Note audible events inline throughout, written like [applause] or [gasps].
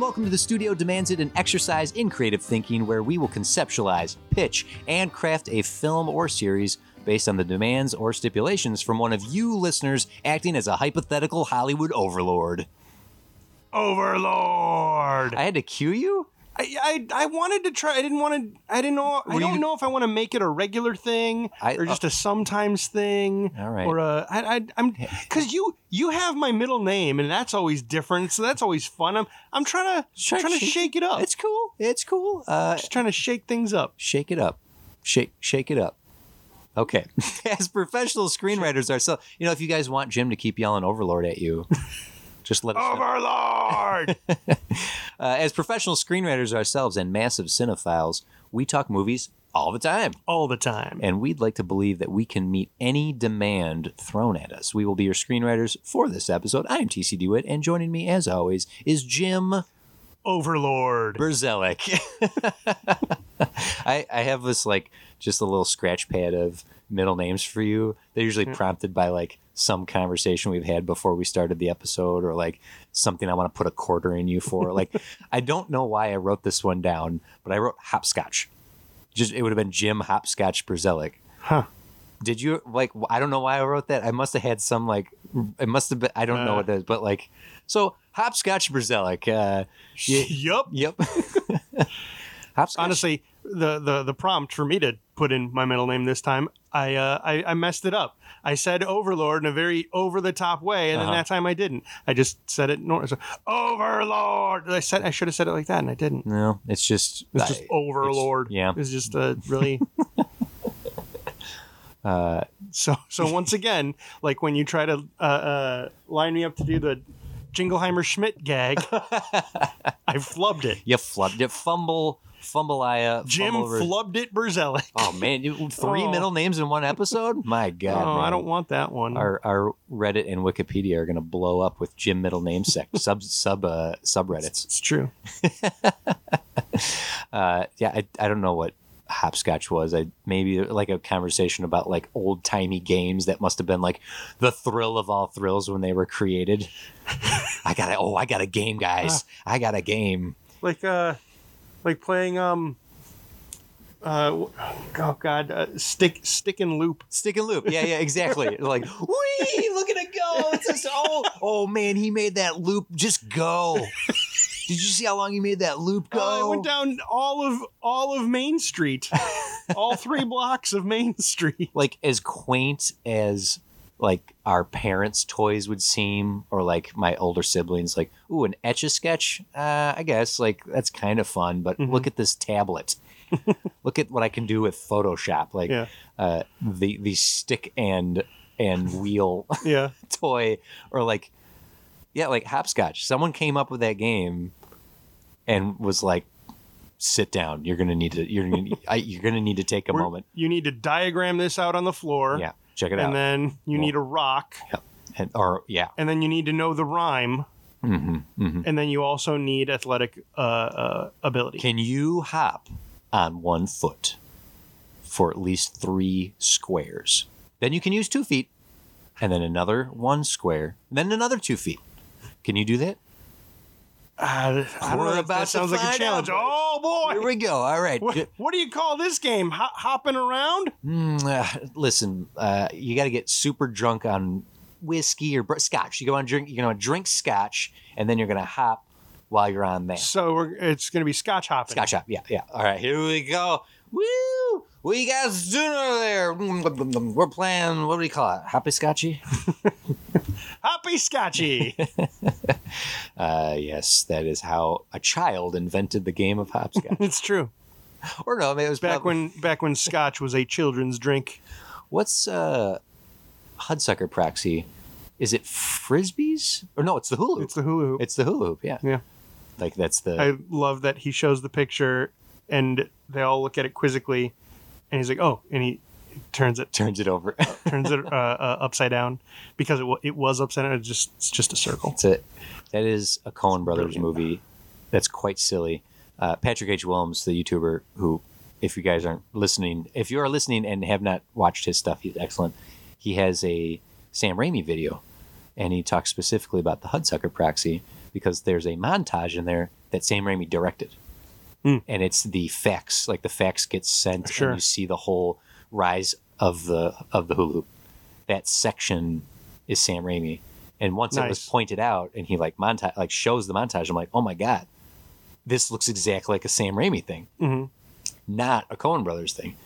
And welcome to the Studio Demands It, an exercise in creative thinking where we will conceptualize, pitch, and craft a film or series based on the demands or stipulations from one of you listeners acting as a hypothetical Hollywood overlord. Overlord. I had to cue you? I, I, I wanted to try. I didn't want to. I didn't know. I Were don't you- know if I want to make it a regular thing I- or just a sometimes thing. All right. Or a. I, I, I'm because you you have my middle name and that's always different. So that's always fun. I'm I'm trying to Sure, trying to shake- shake it up. It's cool. It's cool. Uh, just trying to shake things up. shake it up. Shake shake it up. Okay. [laughs] As professional screenwriters ourselves, you know, if you guys want Jim to keep yelling overlord at you, [laughs] just let us. Overlord. [laughs] Uh, as professional screenwriters ourselves and massive cinephiles, we talk movies all the time. All the time. And we'd like to believe that we can meet any demand thrown at us. We will be your screenwriters for this episode. I am TC DeWitt, and joining me, as always, is Jim Overlord. Burzelic. [laughs] I, I have this like just a little scratch pad of middle names for you. They're usually prompted by like some conversation we've had before we started the episode or like something I want to put a quarter in you for. [laughs] Like I don't know why I wrote this one down, but I wrote hopscotch. Just it would have been Jim Hopscotch Burzelic. Huh. Did you like? I don't know why I wrote that. I must have had some like. It must have been. I don't know Uh. what it is, but like. So hopscotch Burzelic. Uh, y- Yup. Yep. [laughs] Hopscotch. Honestly, the, the the prompt for me to put in my middle name this time, I uh, I, I messed it up. I said Overlord in a very over the top way, and Uh-huh. then that time I didn't. I just said it normal. So, Overlord. I said I should have said it like that, and I didn't. no, it's just It's just I- Overlord. yeah. it's just a really. [laughs] [laughs] uh, so so [laughs] once again, like when you try to uh, uh, line me up to do the Jingleheimer Schmidt gag, I flubbed it. you flubbed it. Fumble, fumble, Jim flubbed it, Burzelic. Oh man, three [laughs] Oh. middle names in one episode. My God, oh, I don't want that one. Our, our Reddit and Wikipedia are going to blow up with Jim middle name sec [laughs] sub sub uh, subreddits. it's true. [laughs] Uh, yeah, I, I don't know what hopscotch was. I maybe like a conversation about like old timey games that must have been like the thrill of all thrills when they were created. I got to oh, I got a game, guys. I got a game. like uh like playing um uh oh god uh, stick stick and loop Stick and loop. Yeah, yeah, exactly. [laughs] like, wee, look at it go. It's just, oh, oh man, he made that loop just go. Did you see how long he made that loop go? I went down all of all of Main Street, [laughs] all three blocks of Main Street. like as quaint as like our parents' toys would seem, or like my older siblings, like, ooh, an etch a sketch. Uh, I guess like that's kind of fun, but Mm-hmm. look at this tablet. [laughs] look at what I can do with Photoshop, like Yeah. uh, the the stick and and wheel [laughs] Yeah, toy, or like yeah, like hopscotch. Someone came up with that game and was like, "Sit down. You're gonna need to. You're gonna. I, you're gonna need to take a We're- moment. you need to diagram this out on the floor. Yeah, check it and out. And then you need a rock, and, or yeah, and then you need to know the rhyme, hmm hmm and then you also need athletic uh, uh, ability. Can you hop on one foot for at least three squares? Then you can use two feet, and then another one square, and then another two feet. Can you do that? Uh, I don't We're know. That, about that to sounds like a find challenge. out, oh boy! Here we go. All right. What, what do you call this game? Ho- hopping around? Mm, uh, listen, uh, you got to get super drunk on whiskey or br- scotch. You go on drink. You're gonna drink scotch, and then you're gonna hop while you're on that. So we're, it's going to be Scotch hopping. Scotch hop. Yeah, yeah. All right, here we go. Woo! What you guys doing over there? We're playing. What do we call it? Happy scotchy. [laughs] Happy Scotchy. [laughs] Uh, yes, that is how a child invented the game of hopscotch. [laughs] it's true. or no, maybe it was Back prob- when back when Scotch was a children's drink. What's uh, Hudsucker Proxy? Is it frisbees or no? It's the hula. hoop. It's the hula hoop. It's the hula hoop. Yeah. Yeah. Like that's the. I love that he shows the picture and they all look at it quizzically, and he's like, "Oh," and he turns it turns it over. [laughs] turns it [laughs] uh, uh, upside down because it, wa- it was upside down. It's just it's just a circle. It's a, that is a Coen Brothers Brilliant. movie that's quite silly. Uh, Patrick H. Willems, the YouTuber, who, if you guys aren't listening, if you are listening and have not watched his stuff, he's excellent. He has a Sam Raimi video, and he talks specifically about the Hudsucker Proxy, because there's a montage in there that Sam Raimi directed. Hmm. And it's the fax, like the fax gets sent Sure. and you see the whole rise of the of the hula hoop. That section is Sam Raimi. And once it was pointed out and he like montage like shows the montage, I'm like, oh my God, this looks exactly like a Sam Raimi thing, hmm not a Coen Brothers thing.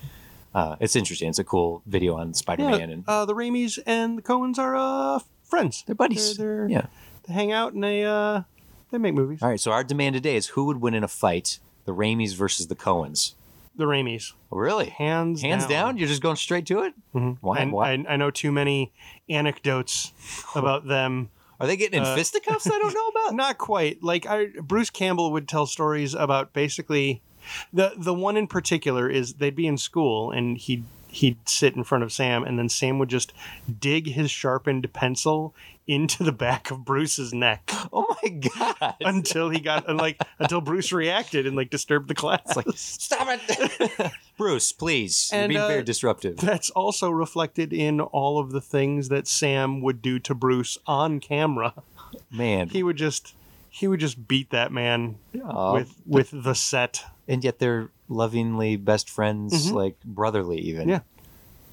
Uh, it's interesting. It's a cool video on Spider Yeah, Man and uh, the Raimis and the Coens are uh, friends. they're buddies. They're, they're, yeah. They hang out and they uh, they make movies. All right. So our demand today is who would win in a fight, the Raimis versus the Coens. The Raimis, Oh, really? hands Hands down. You're just going straight to it. Mhm. Why- And why- I, I know too many anecdotes [laughs] about them. Are they getting in Uh, fisticuffs? I don't know about. [laughs] Not quite. Like I, Bruce Campbell would tell stories about basically the the one in particular is they'd be in school and he'd he'd sit in front of Sam and then Sam would just dig his sharpened pencil into the back of Bruce's neck Oh my god! until he got and like until Bruce reacted and like disturbed the class. It's like stop it, [laughs] Bruce. Please, And, you're being uh, very disruptive. That's also reflected in all of the things that Sam would do to Bruce on camera. Man, He would just he would just beat that man Aw, with with the set. and yet they're lovingly best friends, Mhm. like brotherly even. Yeah.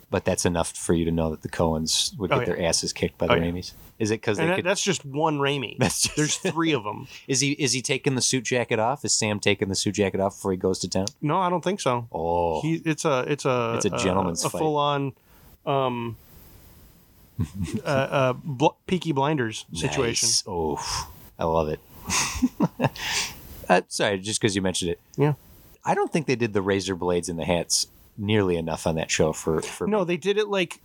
But that's enough for you to know that the Coens would Oh, get yeah. their asses kicked by the Oh, yeah. Raimis. Is it because that, could? that's just one Raimi. [laughs] That's just- There's three of them. [laughs] Is he is he taking the suit jacket off? Is Sam taking the suit jacket off before he goes to town? No, I don't think so. Oh, He it's a it's a It's a gentleman's a, fight. full on um [laughs] uh, uh bl- Peaky Blinders situation. Nice. Oh, I love it. uh, sorry, just because you mentioned it. Yeah. I don't think they did the razor blades and the hats nearly enough on that show for for No, they did it like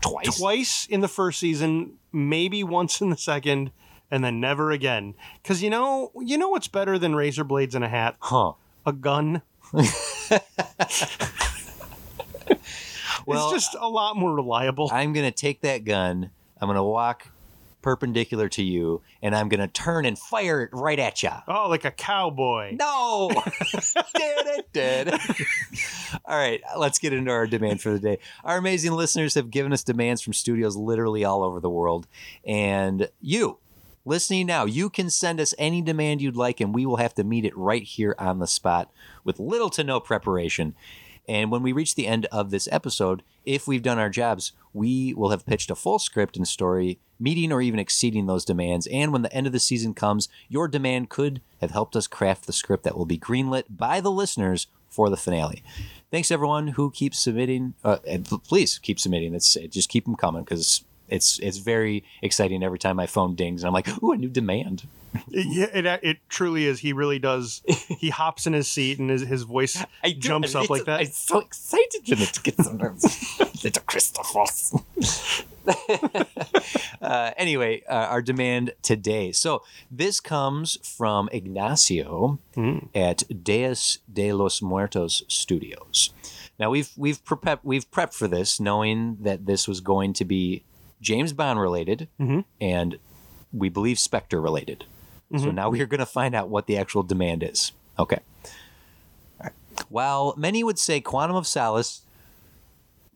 twice. twice in the first season, maybe once in the second, and then never again. Because you know, you know what's better than razor blades and a hat? Huh. A gun. [laughs] Well, it's just a lot more reliable. I'm gonna take that gun. I'm gonna walk perpendicular to you, and I'm gonna turn and fire it right at you. oh, like a cowboy. No! [laughs] Did it, did. All right, let's get into our demand for the day. Our amazing listeners have given us demands from studios literally all over the world. And you, listening now, you can send us any demand you'd like, and we will have to meet it right here on the spot with little to no preparation. And when we reach the end of this episode, if we've done our jobs, we will have pitched a full script and story, meeting or even exceeding those demands. And when the end of the season comes, your demand could have helped us craft the script that will be greenlit by the listeners for the finale. Thanks everyone who keeps submitting. Uh, and please keep submitting. It's just keep them coming because it's it's very exciting every time my phone dings and I'm like, ooh, a new demand. It, yeah, it, it truly is. He really does. [laughs] He hops in his seat and his, his voice I do- jumps up like that. I'm so excited when it gets little Christophers. [laughs] uh, anyway, uh, our demand today. So this comes from Ignacio Mm. at Deus de los Muertos Studios. Now we've we've prepped we've prepped for this, knowing that this was going to be James Bond related Mhm. and we believe Spectre related. So Mhm. now we are going to find out what the actual demand is. Okay. All right. While many would say Quantum of Solace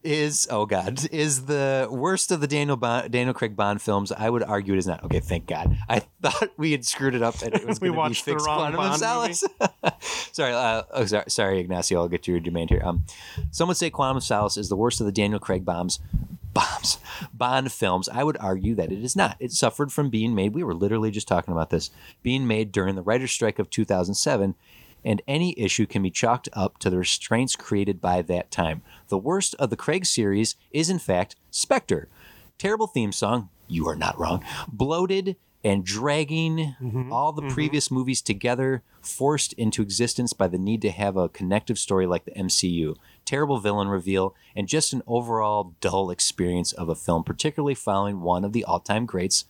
is oh god is the worst of the Daniel Bond, Daniel Craig Bond films, I would argue it is not. Okay, thank God. I thought we had screwed it up and it was [laughs] We going to be watched the fixed wrong Quantum of Bond Solace. [laughs] sorry, uh, oh, sorry, sorry, Ignacio. I'll get to your demand here. Um, some would say Quantum of Solace is the worst of the Daniel Craig bombs. Bond films. I would argue that it is not. It suffered from being made. We were literally just talking about this being made during the writer's strike of 2007, and any issue can be chalked up to the restraints created by that time. The worst of the Craig series is, in fact, Spectre. Terrible theme song. You are not wrong. Bloated and dragging mm-hmm, all the mm-hmm. previous movies together, forced into existence by the need to have a connective story like the MCU. Terrible villain reveal, and just an overall dull experience of a film, particularly following one of the all time greats,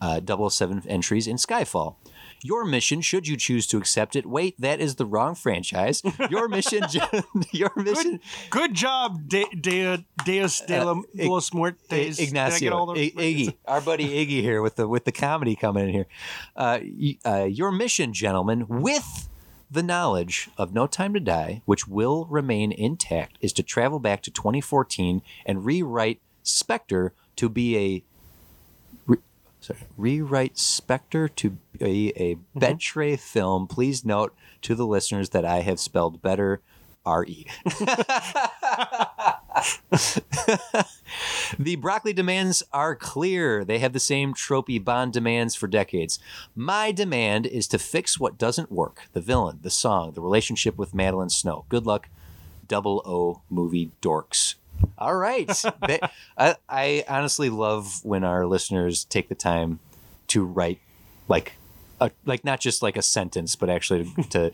uh, 007 entries in Skyfall. Your mission, should you choose to accept it, wait, that is the wrong franchise. Your [laughs] mission, [laughs] your mission, Good job, De, De, Deus de la- Uh, los Muertes. Did I get Ignacio, all the- I- Iggy, our buddy Iggy here with the with the comedy coming in here. Uh, uh, your mission, gentlemen, with the knowledge of No Time to Die, which will remain intact, is to travel back to 2014 and rewrite Spectre to be a. Re- sorry, rewrite Spectre to be a mm-hmm. Betray film. Please note to the listeners that I have spelled better R E. [laughs] [laughs] [laughs] the broccoli demands are clear. They have the same tropey Bond demands for decades. My demand is to fix what doesn't work the villain, the song, the relationship with Madeline Snow. Good luck, double O movie dorks. All right. [laughs] They- I, I honestly love when our listeners take the time to write like a, like not just like a sentence, but actually to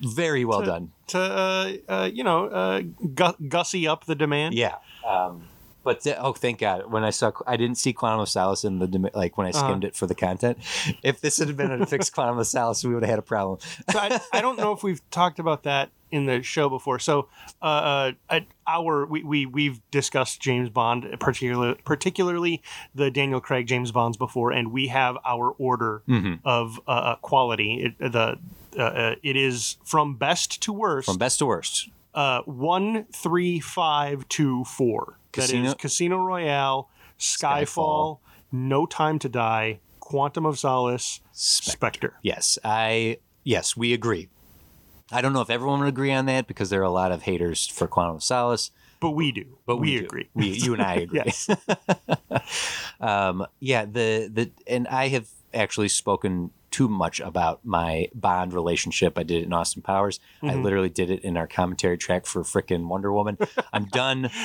very well done. To uh, uh, you know, uh, gu- gussy up the demand. Yeah. Um, but th- oh, thank God! When I saw, I didn't see Quantum of Solace in the dem- like when I skimmed it for the content. If this had been a fixed [laughs] Quantum of Solace, we would have had a problem. so I, I don't know if we've talked about that in the show before. So, uh, uh, at our we, we we've discussed James Bond, particularly particularly the Daniel Craig James Bonds before, and we have our order of uh, uh, quality. It, the uh, uh, it is from best to worst. From best to worst, uh, one, three, five, two, four. That Casino- is Casino Royale, Skyfall, Skyfall. No Time to Die, Quantum of Solace, Spec- Spectre. yes, I yes, we agree. I don't know if everyone would agree on that because there are a lot of haters for Quantum of Solace, But we do. but we, we, do. agree. We, you and I [laughs] agree. Yes. [laughs] um, yeah, the the and I have actually spoken too much about my Bond relationship. I did it in Austin Powers. I literally did it in our commentary track for frickin' Wonder Woman. I'm done. [laughs]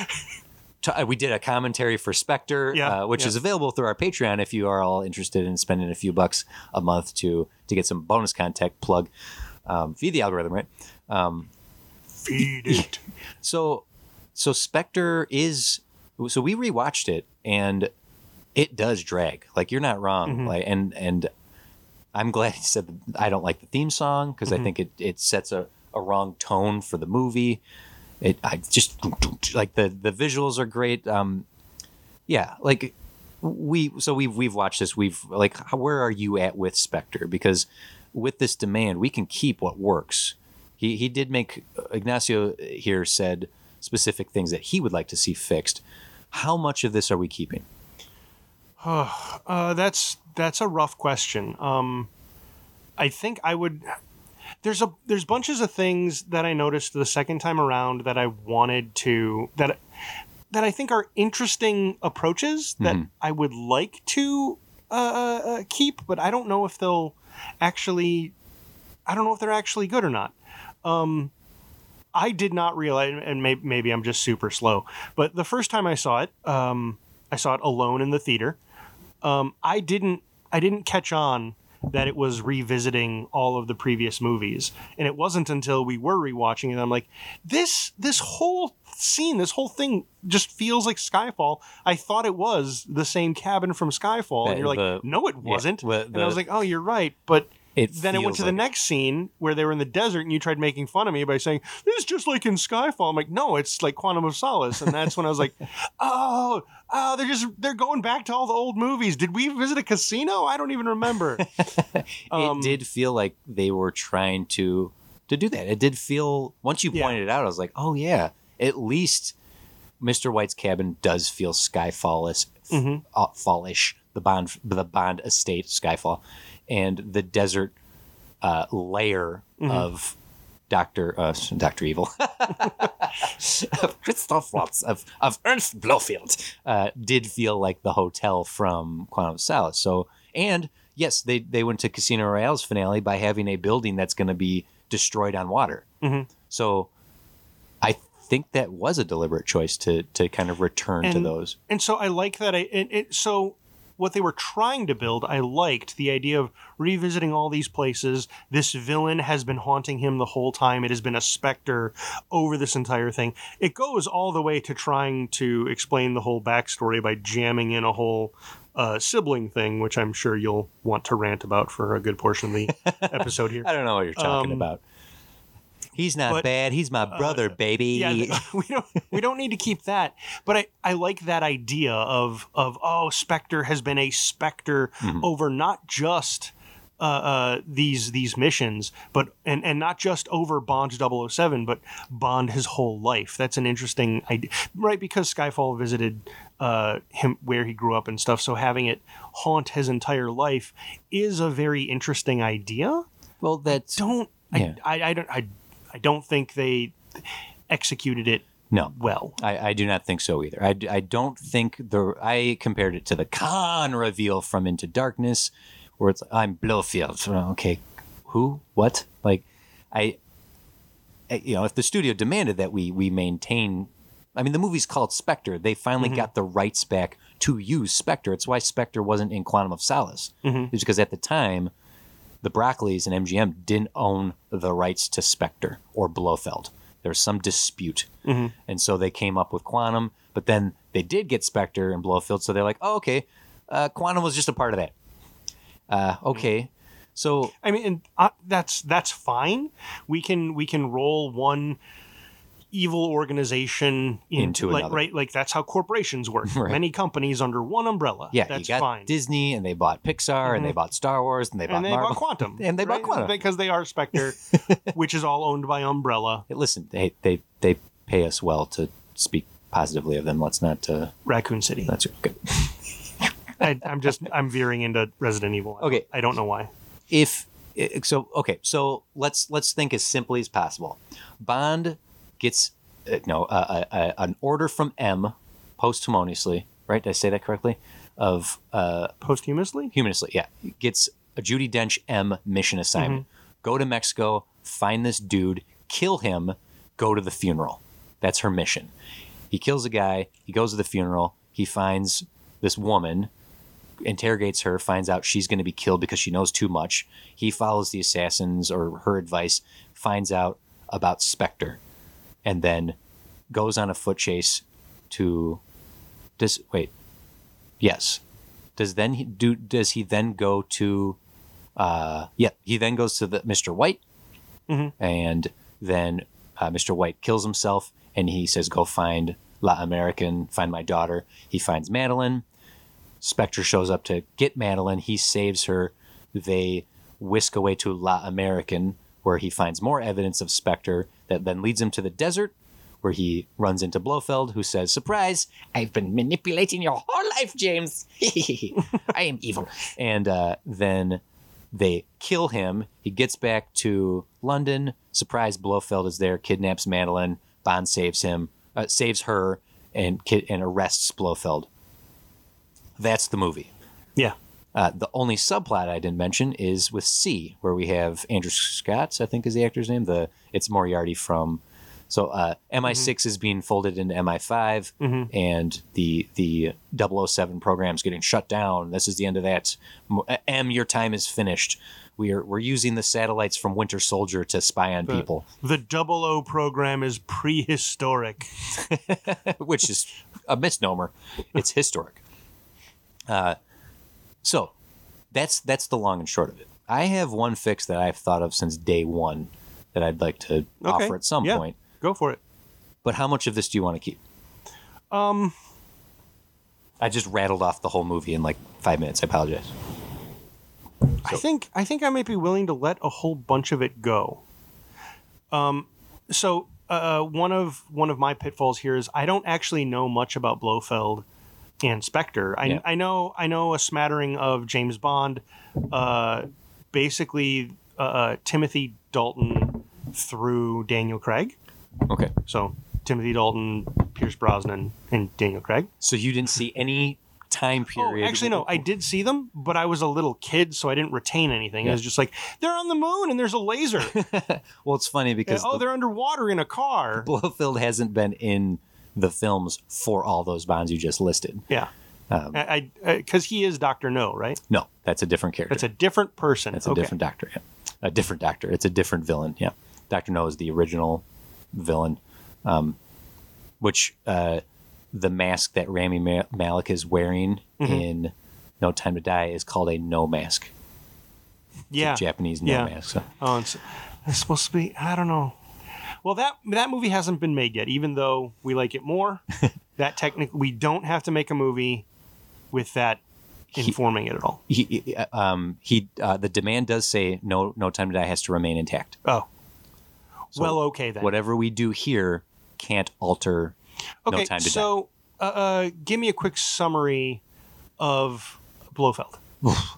T- uh, We did a commentary for Spectre, Yeah, uh, which yeah. is available through our Patreon if you are all interested in spending a few bucks a month to to get some bonus content. Plug, um, feed the algorithm, right? Um, Feed [laughs] it. so so Spectre is so we rewatched it and it does drag. Like you're not wrong. Like and and I'm glad you said that I don't like the theme song because I think it it sets a, a wrong tone for the movie. It I just like the the visuals are great. Um yeah, like we so we've we've watched this. We've like how, where are you at with Spectre? Because with this demand, we can keep what works. He he did make Ignacio here said specific things that he would like to see fixed. How much of this are we keeping? [sighs] Uh, that's that's a rough question. Um, I think I would. There's a there's bunches of things that I noticed the second time around that I wanted to that that I think are interesting approaches that I would like to uh, uh, uh, keep, but I don't know if they'll actually. I don't know if they're actually good or not. Um, I did not realize, and maybe, maybe I'm just super slow, but the first time I saw it, um, I saw it alone in the theater. Um, I didn't, I didn't catch on that it was revisiting all of the previous movies, and it wasn't until we were rewatching it I'm like, this, this whole scene, this whole thing just feels like Skyfall. I thought it was the same cabin from Skyfall, and you're like, the- no, it wasn't. well, and I was like, oh, you're right, but It then it went to the like- next scene where they were in the desert and you tried making fun of me by saying this is just like in skyfall i'm like no it's like quantum of solace and that's when i was like [laughs] oh oh they're just they're going back to all the old movies did we visit a casino i don't even remember [laughs] Um, it did feel like they were trying to to do that. It did feel once you Yeah. pointed it out, I was like, oh yeah, at least Mr. White's cabin does feel Skyfallish, Mhm. uh, fallish. The Bond, the Bond estate, Skyfall, and the desert uh, layer Mm-hmm. of Doctor uh, Doctor Evil, of [laughs] Christoph Waltz of of Ernst Blofeld, uh, did feel like the hotel from Quantum of Solace. So, and yes, they they went to Casino Royale's finale by having a building that's going to be destroyed on water. Mhm. So, I think that was a deliberate choice to to kind of return to those. and so i like that i it, it so what they were trying to build i liked the idea of revisiting all these places. This villain has been haunting him the whole time. It has been a specter over this entire thing. It goes all the way to trying to explain the whole backstory by jamming in a whole uh, sibling thing which i'm sure you'll want to rant about for a good portion of the [laughs] episode here. I don't know what you're talking Um, about. He's not but, uh, bad. He's my brother, baby. yeah [laughs] we don't we don't need to keep that but i i like that idea of of oh spectre has been a specter Mm-hmm. over not just uh, uh, these these missions, but and and not just over Bond 007, but Bond his whole life. That's an interesting idea, right? Because Skyfall visited uh, him where he grew up and stuff. So having it haunt his entire life is a very interesting idea. Well, that's Don't Yeah. I, I I don't I I don't think they executed it no. well. I, I do not think so either. I, I don't think the I compared it to the Khan reveal from Into Darkness, where it's I'm Blofeld. Okay, who? What? Like, I, I- you know, if the studio demanded that we we maintain, I mean, the movie's called Spectre. They finally mm-hmm. got the rights back to use Spectre. It's why Spectre wasn't in Quantum of Solace. Mm-hmm. It's because at the time, the Broccolis and MGM didn't own the rights to Spectre or Blofeld. There was some dispute. And so they came up with Quantum, but then they did get Spectre and Blofeld. So they're like, oh, okay, uh, Quantum was just a part of that. Uh, okay. So, I mean, and, uh, that's that's fine. We can we can roll one evil organization Into like another. right like that's how corporations work. [laughs] Right. Many companies under one umbrella. yeah, that's you got fine. Disney and they bought Pixar and they bought Star Wars and they bought and they Marvel. bought Quantum, [laughs] And they bought? Quantum. because they are Spectre, [laughs] which is all owned by Umbrella, Hey, Listen, they, they, they pay us well to speak positively of them. Let's not, uh, Raccoon City. that's good. I, I'm just I'm veering into Resident Evil. Okay. I don't know why. if so okay so let's let's think as simply as possible bond gets uh, no uh, uh, uh, an order from m posthumously right? Did i say that correctly? Of uh Posthumously, humanously yeah. Gets a Judi Dench m mission assignment. Go to mexico find this dude kill him go to the funeral. That's her mission. He kills a guy he goes to the funeral he finds this woman interrogates her, finds out she's going to be killed because she knows too much. He follows the assassins or her advice, finds out about Spectre, and then goes on a foot chase to. Does wait? Yes. Does then he do? Does he then go to? Uh, yeah, he then goes to the Mr. White, and then uh, Mr. White kills himself, and he says, "Go find L'Américain, find my daughter." He finds Madeline. Spectre shows up to get Madeline. He saves her. They whisk away to L'Américain, where he finds more evidence of Spectre that then leads him to the desert, where he runs into Blofeld, who says, Surprise, I've been manipulating your whole life, James. [laughs] I am evil. And uh, then they kill him. He gets back to London. Surprise, Blofeld is there, kidnaps Madeline. Bond saves him, uh, saves her, and, and arrests Blofeld. That's the movie. yeah. Uh, the only subplot I didn't mention is with C, where we have Andrew Scott, I think is the actor's name. The it's Moriarty from. So uh, MI6 is being folded into MI5, and the the 007 program is getting shut down. This is the end of that. M- M, your time is finished. We are we're using the satellites from Winter Soldier to spy on people, The Double O program is prehistoric. [laughs] which is a misnomer. It's [laughs] historic. Uh, so that's that's the long and short of it. I have one fix that I've thought of since day one that I'd like to Okay. offer at some Yeah. point. Go for it. But how much of this do you want to keep? Um, I just rattled off the whole movie in like five minutes. I apologize. I think I think I might be willing to let a whole bunch of it go. Um, so uh, one of one of my pitfalls here is I don't actually know much about Blofeld and Spectre. I, Yeah. I know I know a smattering of James Bond, uh, basically uh, uh, Timothy Dalton through Daniel Craig. Okay. So Timothy Dalton, Pierce Brosnan, and Daniel Craig. So you didn't see any time period. Oh, period? actually, no. I did see them, but I was a little kid, so I didn't retain anything. Yeah. I was just like, they're on the moon and there's a laser. [laughs] Well, it's funny because oh, the they're underwater in a car. [laughs] Blofeld hasn't been in the films for all those bonds you just listed. Yeah. Um, I because he is Doctor No, right? no, that's a different character. That's a different person. That's a Okay. different doctor. Yeah. A different doctor. It's a different villain. Yeah. Doctor No is the original villain, um, which uh, the mask that Rami Ma- Malik is wearing Mm-hmm. in No Time to Die is called a Noh mask. Yeah. Japanese no Yeah. mask. So. Oh, it's, it's supposed to be. I don't know. Well, that that movie hasn't been made yet, even though we like it more. [laughs] that technically, we don't have to make a movie with that informing it at all. he, he- um he uh, the demand does say no no time to die has to remain intact. Oh, So well, okay then. Whatever we do here can't alter okay, no time to die. so uh, uh, give me a quick summary of Blofeld.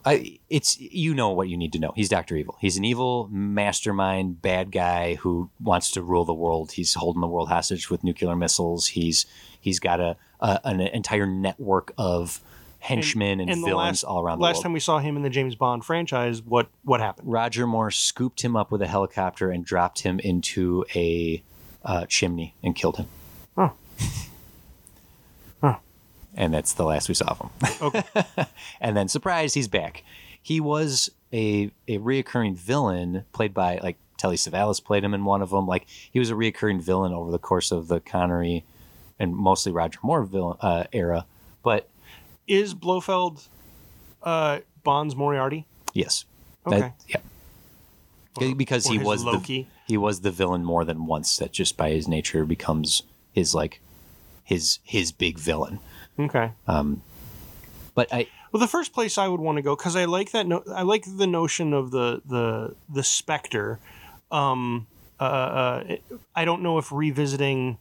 I, it's you know what you need to know. He's Doctor Evil. He's an evil mastermind, bad guy who wants to rule the world. He's holding the world hostage with nuclear missiles. He's he's got a, a an entire network of henchmen and, And the villains last, all around the last world. time we saw him in the James Bond franchise, what what happened? Roger Moore scooped him up with a helicopter and dropped him into a uh, chimney and killed him. Huh. Huh. And that's the last we saw of him. Okay. [laughs] and then surprise, he's back. He was a a reoccurring villain played by like Telly Savalas played him in one of them. Like he was a reoccurring villain over the course of the Connery and mostly Roger Moore villain uh, era. But Is Blofeld uh, Bond's Moriarty? yes, Okay. that, yeah, because Or he his was the Loki. he was the villain more than once. That just by his nature becomes his like his his big villain. Okay. Um, but I Well, the first place I would want to go because I like that. No- I like the notion of the the the specter. Um, uh, uh, I don't know if revisiting.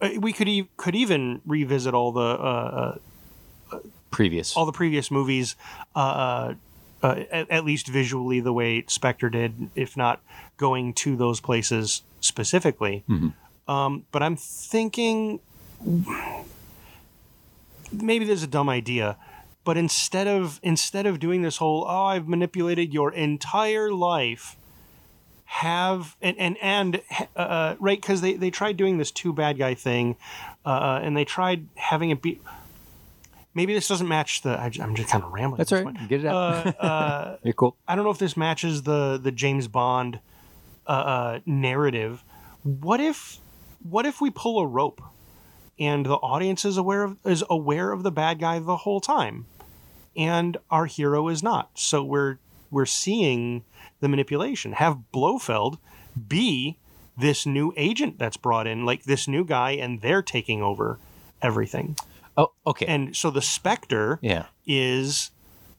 uh, We could e- could even revisit all the uh, uh, previous all the previous movies, uh, at, at least visually, the way Spectre did, if not going to those places specifically. Mhm. Um, but I'm thinking maybe there's a dumb idea, but instead of instead of doing this whole oh I've manipulated your entire life, have and and and uh, right because they they tried doing this two bad guy thing, uh, and they tried having it be. Maybe this doesn't match the. I, am just kind of rambling. That's at all this right. point. Get it out. Uh, [laughs] uh, You're cool. I don't know if this matches the the James Bond uh, uh, narrative. What if what if we pull a rope and the audience is aware of is aware of the bad guy the whole time, and our hero is not. So we're we're seeing the manipulation. Have Blofeld be this new agent that's brought in, like this new guy, and they're taking over everything. Oh, okay. And so the Spectre yeah. is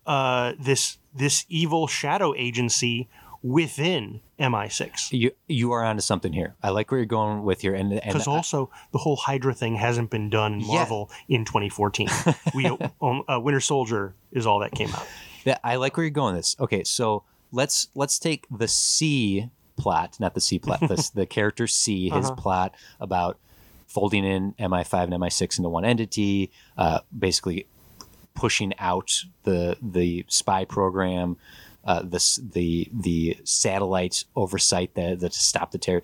uh, this this evil shadow agency within MI6. You you are onto something here. I like where you're going with here, and and Because also the whole Hydra thing hasn't been done in Yeah. Marvel in 2014. [laughs] we uh, Winter Soldier is all that came out. that I like where you're going. With this okay. So let's let's take the C plot, not the C plot. the [laughs] the character C, his Uh-huh. plot about folding in MI5 and MI6 into one entity, uh, basically pushing out the the spy program, uh, the the the satellite oversight that that to stop the terror.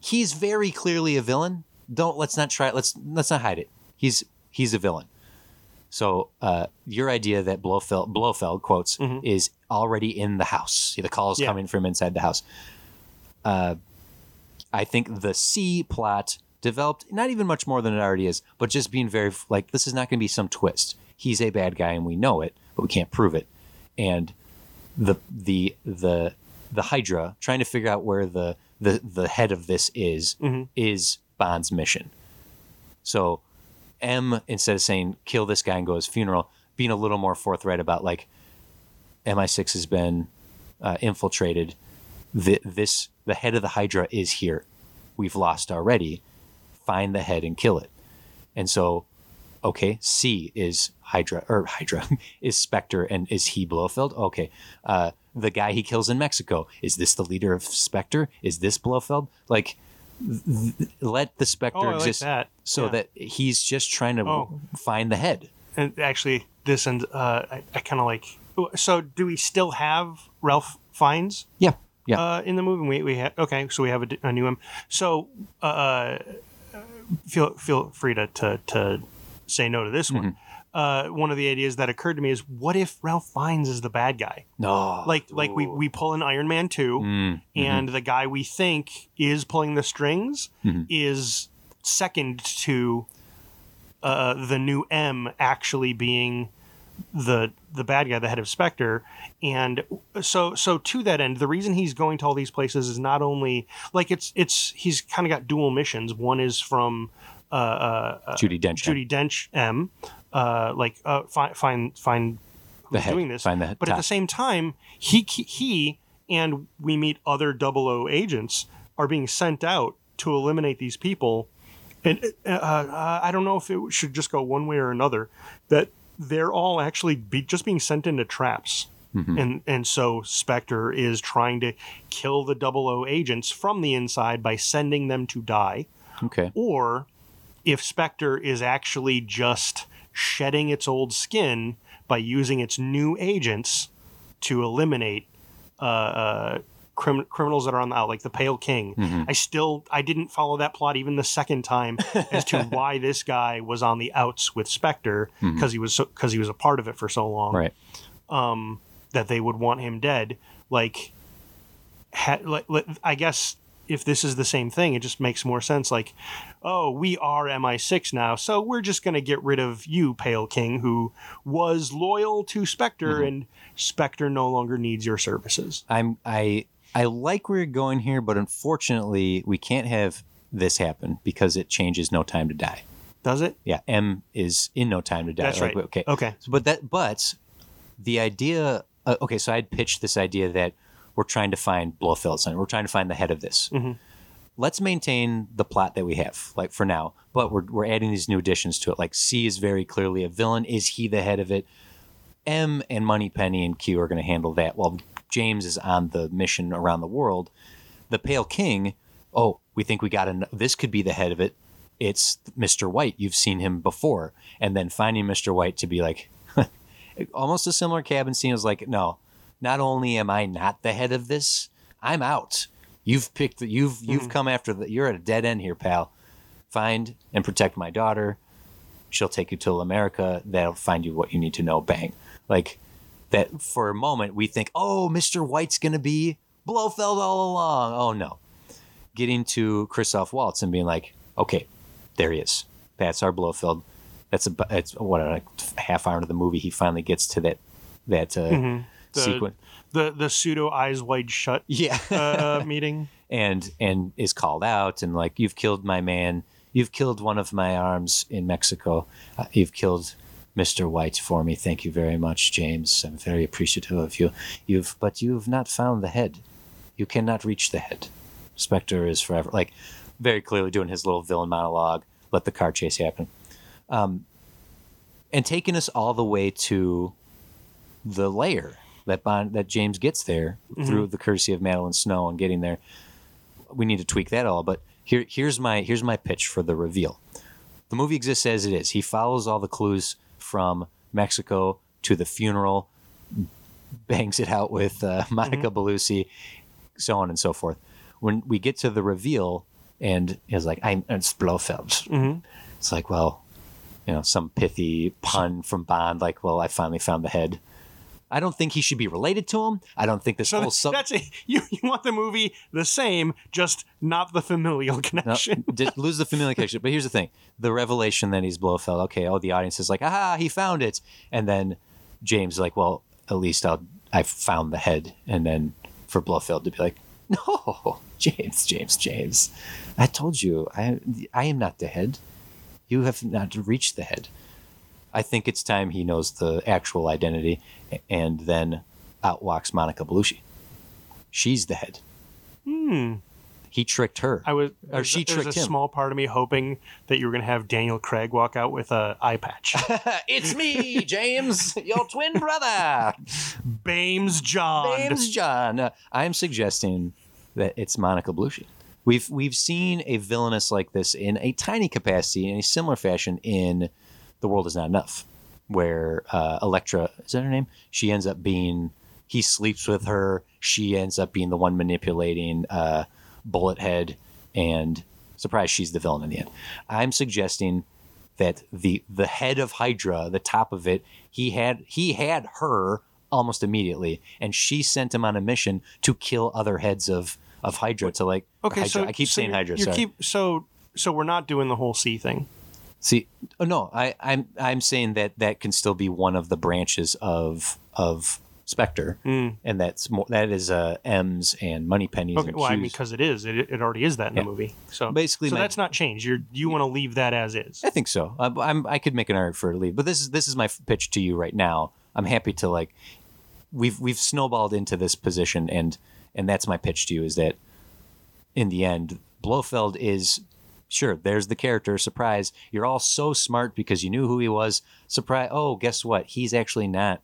He's very clearly a villain. Don't let's not try. Let's let's not hide it. He's he's a villain. So uh, your idea that Blofeld Blofeld quotes Mhm. is already in the house. The call is Yeah. coming from inside the house. Uh, I think the C plot developed not even much more than it already is, but just being very like this is not going to be some twist. He's a bad guy and we know it, but we can't prove it. And the the the the Hydra trying to figure out where the the the head of this is Mhm. is Bond's mission. So M instead of saying kill this guy and go to his funeral, being a little more forthright about like MI6 has been uh, infiltrated. The, this the head of the Hydra is here. We've lost already. Find the head and kill it. And so, okay, C is Hydra or Hydra [laughs] is Spectre, and is he Blofeld? Okay, uh, the guy he kills in Mexico is this the leader of Spectre? Is this Blofeld? Like, th- th- let the Spectre Oh, I like exist that. so Yeah. that he's just trying to Oh. find the head. And actually, this and uh, I, I kind of like. So, do we still have Ralph Fiennes? Yeah, yeah. Uh, in the movie, we we ha- okay. So we have a new him. So, uh, feel feel free to to, to say no to this one. Mm-hmm. Uh, one of the ideas that occurred to me is, what if Ralph Fiennes is the bad guy? No, Like like we we pull an Iron Man two, Mm, and the guy we think is pulling the strings Mhm. is second to uh, the new M actually being the the bad guy, the head of Spectre, and so so to that end, the reason he's going to all these places is not only like it's it's he's kind of got dual missions. One is from uh, uh, uh, Judi Dench. Judi Dench M, uh, like uh, find find find The who's head. doing this. Find the but at the same time, he he and we meet other double O agents are being sent out to eliminate these people. And uh, uh, I don't know if it should just go one way or another. That they're all actually be, just being sent into traps. Mm-hmm. And and so Spectre is trying to kill the double O agents from the inside by sending them to die Okay. or if Spectre is actually just shedding its old skin by using its new agents to eliminate uh, uh, crim- criminals that are on the out, like the Pale King. Mm-hmm. I still I didn't follow that plot even the second time [laughs] as to why this guy was on the outs with Spectre because he was because he was a part of it for so long Right. um, that they would want him dead. Like, ha- like, like, I guess if this is the same thing, it just makes more sense. Like, oh, we are MI6 now, so we're just going to get rid of you, Pale King, who was loyal to Spectre, and Spectre no longer needs your services. I'm I I like where you're going here, but unfortunately, we can't have this happen because it changes No Time to Die. Does it? Yeah, M is in No Time to Die. That's Like, right. Okay. Okay. So, but that but the idea. Uh, okay, so I'd pitched this idea that we're trying to find Blofeld. We're trying to find the head of this. Mhm. Let's maintain the plot that we have, like for now. But we're we're adding these new additions to it. Like C is very clearly a villain. Is he the head of it? M and Moneypenny and Q are going to handle that. While James is on the mission around the world. The Pale King. Oh, we think we got an, This could be the head of it. It's Mr. White. You've seen him before, and then finding Mr. White to be like, [laughs] almost a similar cabin scene is like, no, not only am I not the head of this, I'm out. You've picked. The, you've you've come after the. You're at a dead end here, pal. Find and protect my daughter. She'll take you to America. That'll find you what you need to know. Bang. Like that. For a moment, we think, oh, Mister White's gonna be Blofeld all along. Oh no. Getting to Christoph Waltz and being like, okay, there he is. That's our Blofeld. That's a. That's what a half hour into the movie. He finally gets to that that uh, Mm-hmm. The- sequence. The the pseudo eyes wide shut Yeah. uh, [laughs] meeting. and and is called out and like you've killed my man. You've killed one of my arms in mexico. Uh, you've killed mr white for me. Thank you very much james. I'm very appreciative of you. You've but you've not found the head. You cannot reach the head. Spectre is forever like very clearly doing his little villain monologue let the car chase happen. Um, and taking us all the way to the layer that Bond that James gets there through the courtesy of Madeline Snow and getting there. We need to tweak that all, but here here's my here's my pitch for the reveal. The movie exists as it is. He follows all the clues from Mexico to the funeral, bangs it out with uh, [laughs] Monica Bellucci, so on and so forth. When we get to the reveal, and is like, "I'm it's Blofeld." Mhm. It's like, well, you know, some pithy pun from Bond, like, "Well, I finally found the head." I don't think he should be related to him. I don't think this So whole sub- that's it. [laughs] You, you want the movie the same, just not the familial [laughs] No, connection. [laughs] did lose the familial connection. But here's the thing: the revelation that he's Blofeld. Okay, oh, the audience is like, "Aha, he found it!" And then James is like, "Well, at least I'll I found the head." And then for Blofeld to be like, "No, James, James, James, I told you, I I am not the head. You have not reached the head." I think it's time he knows the actual identity, and then out walks Monica Bellucci. She's the head. Hmm. He tricked her. I was, Or she there's tricked a him. small part of me hoping that you were going to have Daniel Craig walk out with a eye patch. [laughs] it's me, James, your twin brother, Bames John. James John. Uh, I'm suggesting that it's Monica Bellucci. We've we've seen a villainess like this in a tiny capacity in a similar fashion in The World Is Not Enough, where uh, Elektra is that her name? She ends up being he sleeps with her. She ends up being the one manipulating uh, Bullet Head, and surprise, she's the villain in the end. I'm suggesting that the the head of Hydra, the top of it, he had he had her almost immediately, and she sent him on a mission to kill other heads of of Hydra to like. Okay, Hydra. so I keep so saying Hydra. you keep so so we're not doing the whole C thing. See, oh no, I, I'm I'm saying that that can still be one of the branches of of Spectre, Mm. and that's more that is uh, M's and Moneypenny's Okay, well, I mean, because it is, it, it already is that in Yeah. the movie. So Basically, so my- that's not changed. You're you want to leave that as is. I think so. I, I'm I could make an argument for it to leave, but this is this is my pitch to you right now. I'm happy to like we've we've snowballed into this position, and and that's my pitch to you is that in the end, Blofeld is sure there's the character surprise. You're all so smart because you knew who he was. Surprise! Oh, guess what? He's actually not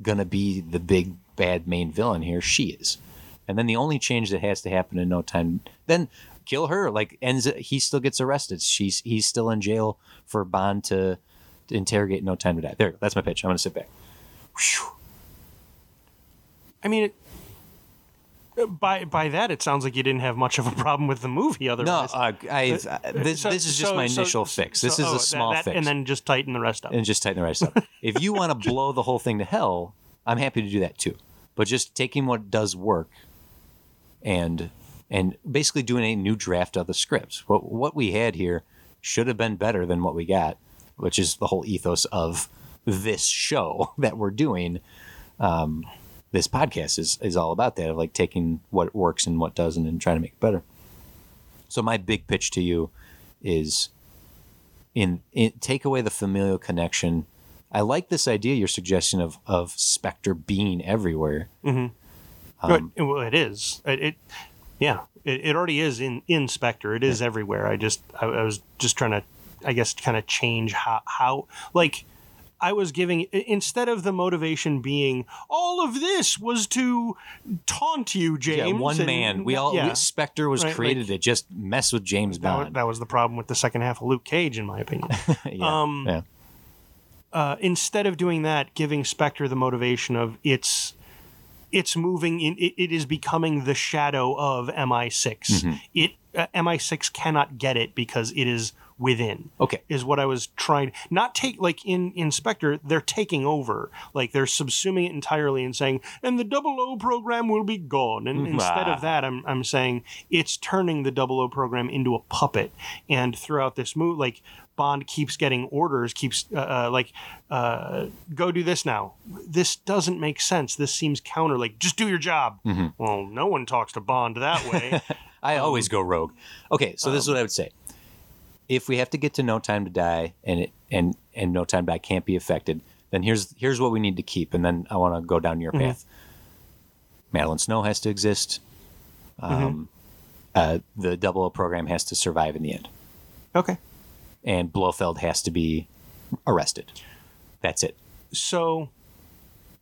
gonna be the big bad main villain here. She is, and then the only change that has to happen in no time then kill her like ends he still gets arrested she's he's still in jail for bond to, to interrogate no time to die there that's my pitch i'm gonna sit back Whew. I mean, it, by by that it sounds like you didn't have much of a problem with the movie. no Otherwise, uh, I've, uh, this, So- this is just so- my so- initial fix. this so- is oh, a small that- fix. and then just tighten the rest up. and just tighten the right [laughs] stuff if you want to blow the whole thing to hell i'm happy to do that too. But just taking what does work and and basically doing a new draft of the script what what we had here should have been better than what we got which is the whole ethos of this show [laughs] that we're doing. Um, this podcast is is all about that of like taking what works and what doesn't and trying to make it better so my big pitch to you is in, in take away the familial connection. I like this idea you're suggesting of of Spectre being everywhere. Mm-hmm. Um, Good. well, it is. It, it yeah, it, it already is in in Spectre. It is everywhere. I just I, I was just trying to, I guess, kind of change how how like. I was giving instead of the motivation being all of this was to taunt you, James. Yeah, one and- man. We all yeah. we, Spectre was Right, created to just mess with James that, Bond. that was the problem with the second half of Luke Cage, in my opinion. [laughs] yeah, um, yeah. uh, instead of doing that, giving Spectre the motivation of it's it's moving in, it, it is becoming the shadow of MI6. Mm-hmm. It uh, MI6 cannot get it because it is within. Okay. Is what I was trying not take like in Inspector, they're taking over. Like they're subsuming it entirely and saying, and the double O program will be gone. And instead Ah. of that, I'm I'm saying it's turning the double O program into a puppet. And throughout this movie, like Bond keeps getting orders, keeps uh, uh, like, uh, go do this now. This doesn't make sense. This seems counter. Like, just do your job. Mm-hmm. Well, no one talks to Bond that way. [laughs] I um, always go rogue. Okay, so this is what I would say. If we have to get to No Time to Die and it and and No Time to Die can't be affected, then here's here's what we need to keep, and then I want to go down your path. Madeline Snow has to exist. Um, uh, the Double O program has to survive in the end, okay. and Blofeld has to be arrested. That's it. so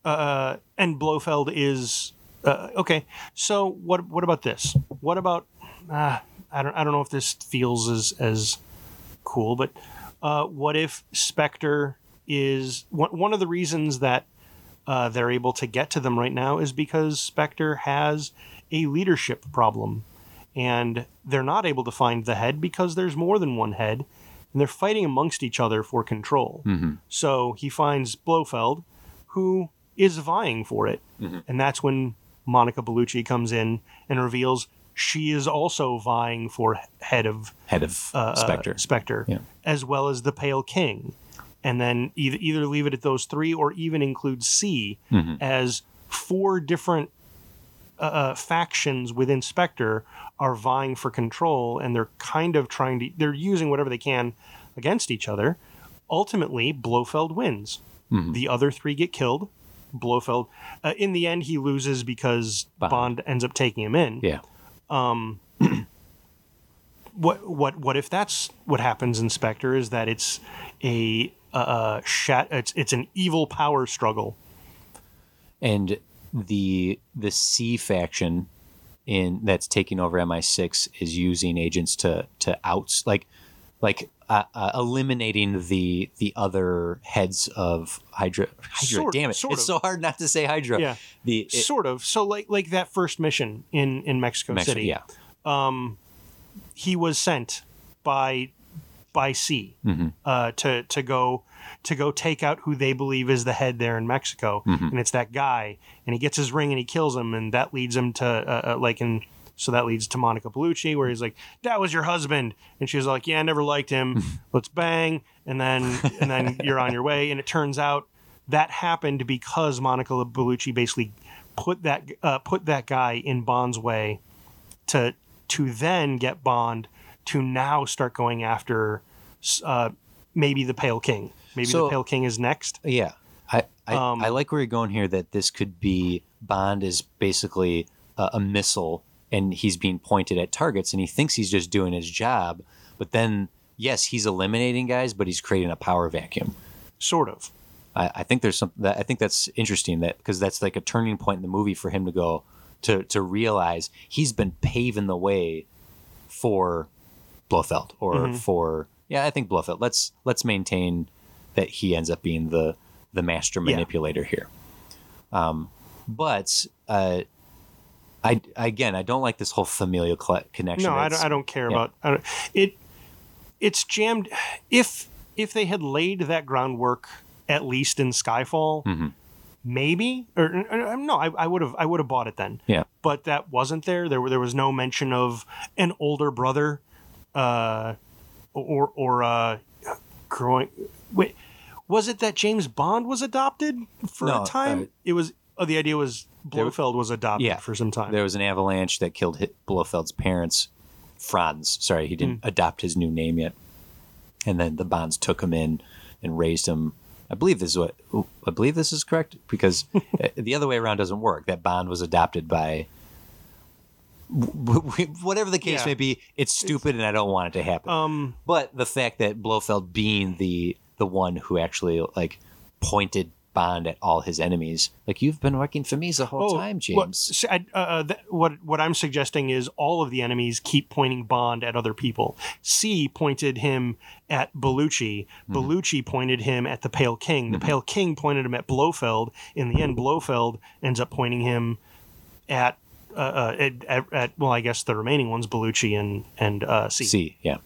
uh and blofeld is uh, okay so what what about this what about uh, i don't i don't know if this feels as as cool but uh what if spectre is one, one of the reasons that uh, they're able to get to them right now is because spectre has a leadership problem. And they're not able to find the head because there's more than one head and they're fighting amongst each other for control. So he finds Blofeld, who is vying for it. And that's when Monica Bellucci comes in and reveals she is also vying for head of Head of uh, Spectre. uh, Spectre, Yeah. as well as the Pale King. And then either, either leave it at those three or even include C Mm-hmm. as four different uh, uh, factions within Spectre are vying for control and they're kind of trying to, they're using whatever they can against each other. Ultimately, Blofeld wins. Mm-hmm. The other three get killed. Blofeld, uh, in the end, he loses because Bond. Bond ends up taking him in yeah. [clears throat] what what what if that's what happens in Spectre? Is that it's a uh, it's it's an evil power struggle. and the the C faction in that's taking over MI6 is using agents to to outs like like uh, uh, eliminating the the other heads of Hydra. Hydra Sort- damn it! it's of. so hard not to say Hydra. Yeah. The it- sort of. So like like that first mission in in Mexico, Mexico- City. yeah. um, He was sent by by C Mm-hmm. uh, to to go to go take out who they believe is the head there in Mexico, Mm-hmm. and it's that guy, and he gets his ring and he kills him, and that leads him to uh, uh, like in. So that leads to Monica Bellucci, where he's like, "That was your husband," and she's like, "Yeah, I never liked him. [laughs] Let's bang." And then, and then [laughs] you're on your way. And it turns out that happened because Monica Bellucci basically put that uh, put that guy in Bond's way to to then get Bond to now start going after uh, maybe the Pale King. Maybe So- the Pale King is next. Yeah, I I, Um, I like where you're going here. That this could be Bond is basically a, a missile, and he's being pointed at targets, and he thinks he's just doing his job, but then yes, he's eliminating guys, but he's creating a power vacuum. Sort of. I, I think there's some that I think that's interesting that because that's like a turning point in the movie for him to go to to realize he's been paving the way for Blofeld or Mhm. for yeah I think Blofeld. Let's let's maintain that he ends up being the the master Yeah. manipulator here. Um, but uh, I again I don't like this whole familial connection. No, I don't, I don't care yeah. about I don't, it. It's jammed. If if they had laid that groundwork at least in Skyfall, Mhm. maybe or, or- no, I, would have I would have bought it then. Yeah. but that wasn't there. There were there was no mention of an older brother, uh, or or uh, growing. Wait, was it that James Bond was adopted for No, a time? uh, it was. Oh, the idea was Blofeld was adopted Yeah. for some time. There was an avalanche that killed Blofeld's parents. Franz, sorry, he didn't adopt his new name yet. And then the Bonds took him in and raised him. I believe this is what I believe this is correct because [laughs] uh, the other way around doesn't work. That Bond was adopted by whatever the case Yeah. may be. It's stupid, and I don't want it to happen. um, but the fact that Blofeld being the the one who actually like pointed Bond at all his enemies, like you've been working for me the whole time, What, James. I- uh, uh, th- what what I'm suggesting is all of the enemies keep pointing Bond at other people. C pointed him at Bellucci. Mm-hmm. Bellucci pointed him at the Pale King. The Pale King pointed him at Blofeld. In the end, Blofeld ends up pointing him at. Uh, uh, at, at, at well, I guess the remaining ones, Bellucci and and uh, C. See, yeah.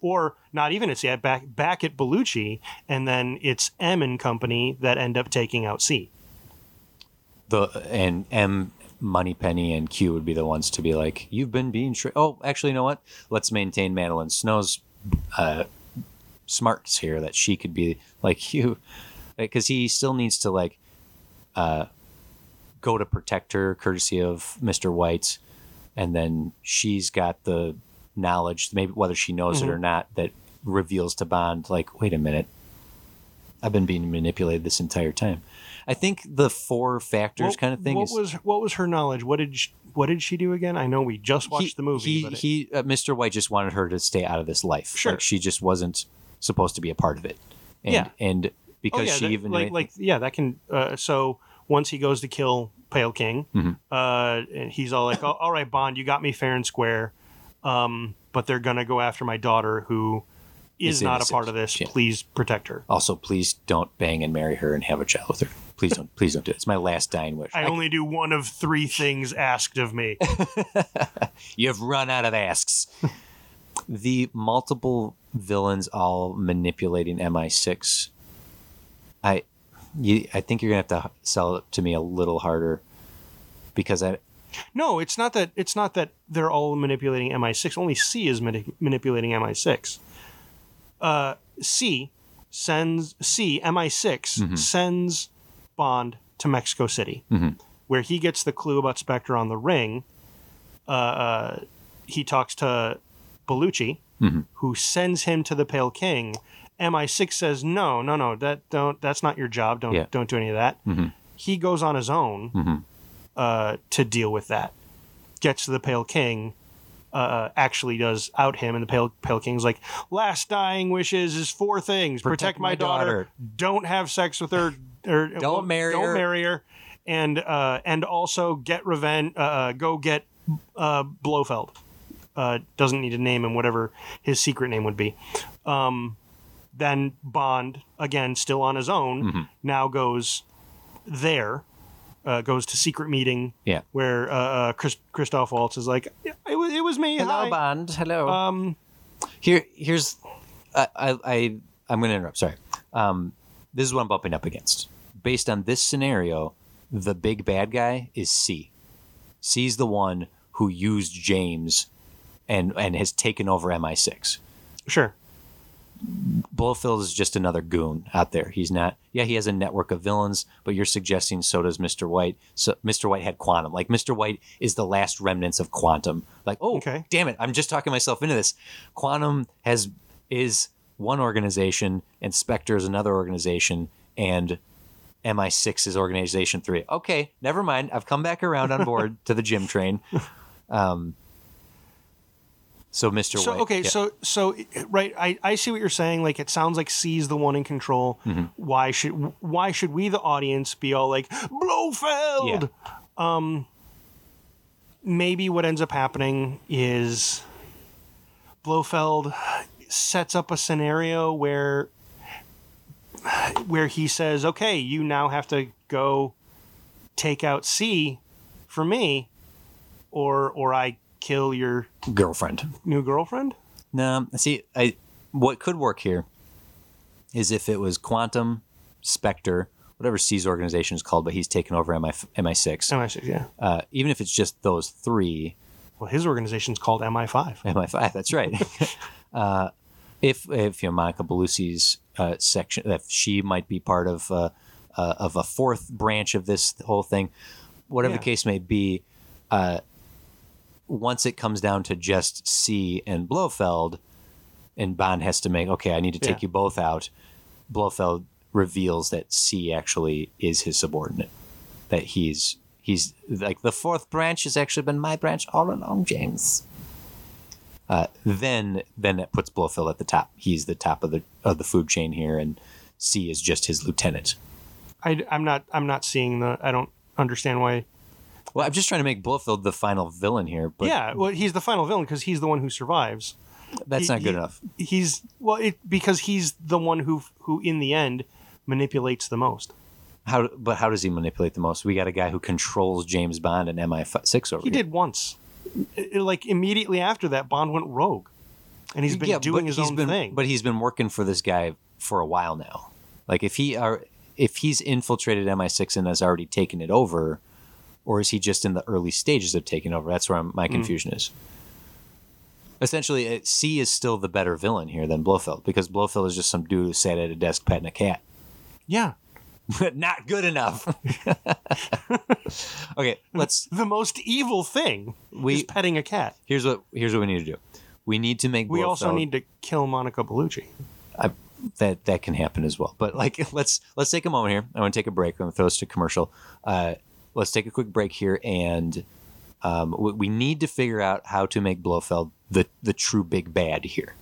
Or not even C, at back back at Bellucci, and then it's M and company that end up taking out C. the and M Moneypenny and Q would be the ones to be like, you've been being. Tra- oh, actually, you know what? Let's maintain Madeline Snow's uh, smarts here that she could be like [laughs] you, because he still needs to like uh, go to protect her, courtesy of Mister White, and then she's got the knowledge, maybe whether she knows it or not, that reveals to Bond like, wait a minute, I've been being manipulated this entire time. I think the four factors kind of thing What is was what was her knowledge? What did she, what did she do again? I know we just watched he, the movie. He, it- he uh, Mr. White just wanted her to stay out of this life. Sure. Like she just wasn't supposed to be a part of it. And, Yeah. And oh, because yeah, she that- even like like yeah, that can. Uh, so once he goes to kill Pale King, Mhm. uh, and he's all like, "All right, Bond, you got me fair and square, um, but they're gonna go after my daughter who is not a part of this. Yeah. Please protect her." also please don't bang and marry her and have a child with her. Please don't. please don't do it. It's my last dying wish. I only do one of three things asked of me. [laughs] You've run out of asks. the multiple villains all manipulating MI6. I, you, I think you're gonna have to sell it to me a little harder, because I, No, it's not that. It's not that they're all manipulating MI6. Only C is mani- manipulating MI6. Uh, C sends C MI6 sends Bond to Mexico City, Mhm. where he gets the clue about Spectre on the ring. Uh, uh, he talks to Bellucci, Mhm. who sends him to the Pale King. MI6 says, "No, no, no. That don't. That's not your job. Don't Yeah. don't do any of that." Mhm. He goes on his own Mhm. uh, to deal with that. Gets to the Pale King, uh, actually does out him, and the Pale Pale King's like, "Last dying wishes is four things: protect, my, daughter, don't have sex with her, or [laughs] Don't marry don't her. marry her, and uh, and also get revenge. Uh, go get uh, Blofeld. Uh, doesn't need to name him whatever his secret name would be. Um, then Bond again, still on his own, Mm-hmm. now goes there. Uh, goes to secret meeting Yeah. where uh, uh, Chris, Christoph Waltz is like, it was, it was me. Hello, hi." Bond. Hello. Um, Here, here's, I, I, I I'm going to interrupt. Sorry. Um, this is what I'm bumping up against. Based on this scenario, the big bad guy is C. C's the one who used James, and and has taken over MI6. sure. Blofeld is just another goon out there. He's not. Yeah, he has a network of villains, but you're suggesting so does Mr. White. So Mr. White had Quantum. Like Mr. White is the last remnants of Quantum. Like, oh, Okay. damn it, I'm just talking myself into this. Quantum has is one organization, and Spectre is another organization, and MI6 is organization three. Okay, never mind. I've come back around on board [laughs] to the Jim train. Um, so Mr. So White. okay, yeah. so so right, I, I see what you're saying. Like it sounds like C's the one in control. Mm-hmm. Why should why should we the audience be all like Blofeld? Um, maybe what ends up happening is Blofeld sets up a scenario where where he says, "Okay, you now have to go take out C for me, or or I kill your girlfriend. new girlfriend." No, see, I what could work here is if it was Quantum, Spectre, whatever C's organization is called, but he's taken over MI MI6. MI6, yeah. Uh, even if it's just those three, Well, his organization's called MI5. MI5. [laughs] That's right. [laughs] uh, if if you know Monica Bellucci's uh, section, if she might be part of uh, uh, of a fourth branch of this whole thing, whatever Yeah. the case may be, uh, once it comes down to just C and Blofeld, and Bond has to make okay, I need to take Yeah. you both out. Blofeld reveals that C actually is his subordinate. That he's he's like the fourth branch has actually been my branch all along, James. Uh, then then that puts Blofeld at the top. He's the top of the of the food chain here, and C is just his lieutenant. I, am not. I'm not seeing the. I don't understand why. Well, I'm just trying to make Blofeld the final villain here, but yeah, well, he's the final villain because he's the one who survives. that's he- not good he- enough. He's well, it because he's the one who who in the end manipulates the most. How, but how does he manipulate the most? We got a guy who controls James Bond and MI6 over He here. did once. I- I- like immediately after that, Bond went rogue, and he's been Yeah, doing his own been, thing. But he's been working for this guy for a while now. Like if he are if he's infiltrated MI6 and has already taken it over, or is he just in the early stages of taking over? That's where I'm, Hmm. my confusion is. Essentially, C is still the better villain here than Blofeld because Blofeld is just some dude who sat at a desk petting a cat. yeah, But [laughs] Not good enough. [laughs] okay, let's the most evil thing We- is petting a cat. here's what here's what we need to do. We need to make We Blofeld, also need to kill Monica Bellucci. I, that that can happen as well. But like, [laughs] let's let's take a moment here. I want to take a break. I'm gonna throw this to commercial. Uh, let's take a quick break here, and um, we, we need to figure out how to make Blofeld the the true big bad here.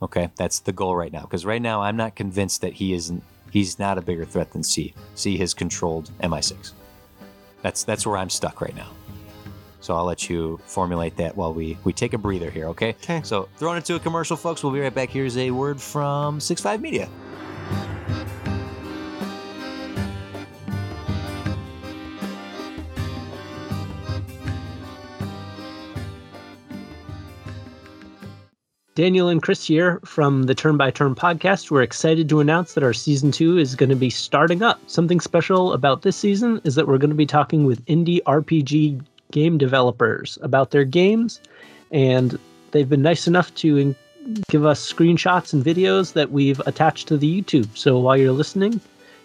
Okay, that's the goal right now. Because right now, I'm not convinced that he isn't. He's not a bigger threat than C. C has controlled MI6. That's that's where I'm stuck right now. So I'll let you formulate that while we we take a breather here. Okay. Okay. So throwing it to a commercial, folks. We'll be right back. Here's a word from Six Five Media. Daniel and Chris here from the Turn by Turn podcast. We're excited to announce that our season two is going to be starting up. Something special about this season is that we're going to be talking with indie RPG game developers about their games, and they've been nice enough to give us screenshots and videos that we've attached to the YouTube. So while you're listening,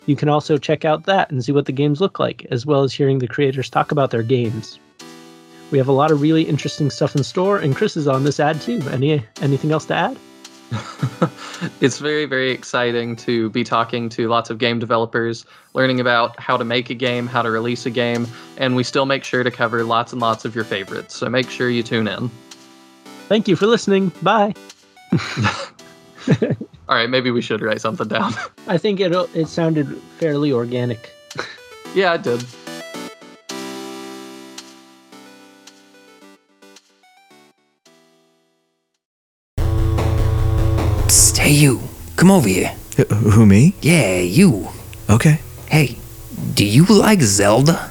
you can also check out that and see what the games look like, as well as hearing the creators talk about their games. We have a lot of really interesting stuff in store, and Chris is on this ad too. Any anything else to add? [laughs] it's very, very exciting to be talking to lots of game developers, learning about how to make a game, how to release a game, and we still make sure to cover lots and lots of your favorites. So make sure you tune in. Thank you for listening. Bye. [laughs] All right, maybe we should write something down. I think it it sounded fairly organic. [laughs] yeah, it did. Hey you, come over here. Wh- Who, me? Yeah, you. Okay. Hey, do you like Zelda?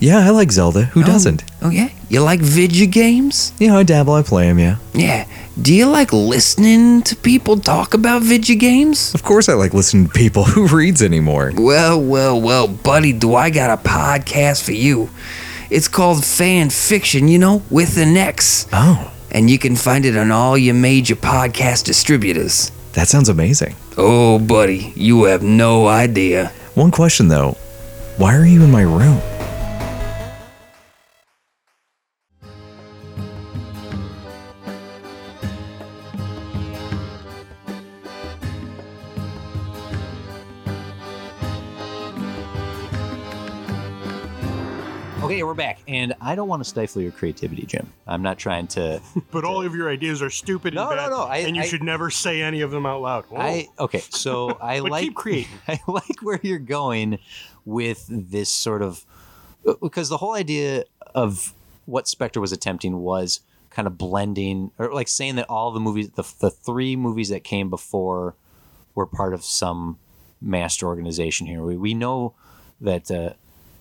Yeah, I like Zelda. Who oh. doesn't? Oh yeah? You like video games? Yeah, I dabble. I play them, yeah. Yeah. Do you like listening to people talk about video games? Of course I like listening to people. [laughs] Who reads anymore? Well, well, well, buddy, do I got a podcast for you. It's called Fan Fiction, you know, with an X. Oh, And you can find it on all your major podcast distributors. That sounds amazing. Oh, buddy, you have no idea. One question though. Why are you in my room? Okay, we're back, and I don't want to stifle your creativity, Jim. I'm not trying to. [laughs] But all of your ideas are stupid No, and no, bad, no, I- and you I- should never say any of them out loud. Whoa. I okay, so [laughs] I But like keep creating. [laughs] I like where you're going with this sort of because the whole idea of what Spectre was attempting was kind of blending or like saying that all the movies, the the three movies that came before, were part of some master organization here. We we know that uh,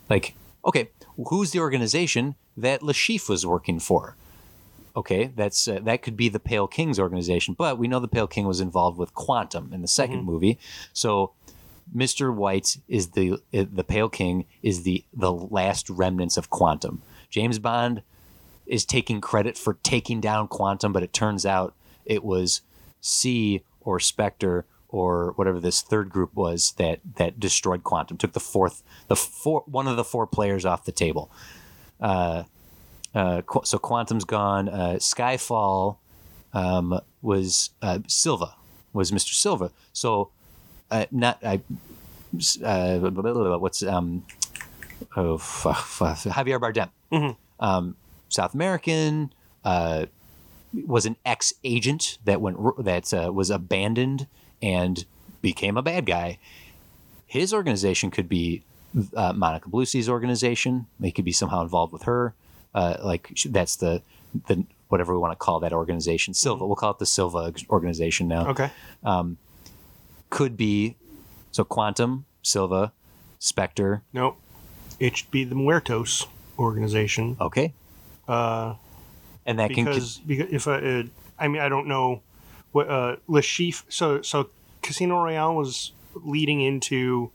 like okay, who's the organization that Le Chiffre was working for? okay that's uh, that could be the pale king's organization but we know the pale king was involved with quantum in the 2nd movie. So mr white is the uh, the pale king is the the last remnants of quantum. James bond is taking credit for taking down quantum but it turns out it was c or spectre or whatever this third group was that that destroyed quantum took the fourth the four one of the four players off the table uh, Qu- so Quantum's gone. Uh, Skyfall um, was uh, Silva, was Mr. Silva. So uh, not I. Uh, what's um oh Javier Bardem, um, South American, uh, was an ex agent that went that uh, was abandoned and became a bad guy. His organization could be uh, Monica Bellucci's organization. He could be somehow involved with her. Uh, like that's the the whatever we want to call that organization. Silva. We'll call it the Silva organization now. okay. Could be so Quantum, Silva, Spectre. Nope. It should be the Muertos organization. Okay. Uh, And that can because because if I, uh, I mean I don't know uh Le Chiffre so so Casino Royale was leading into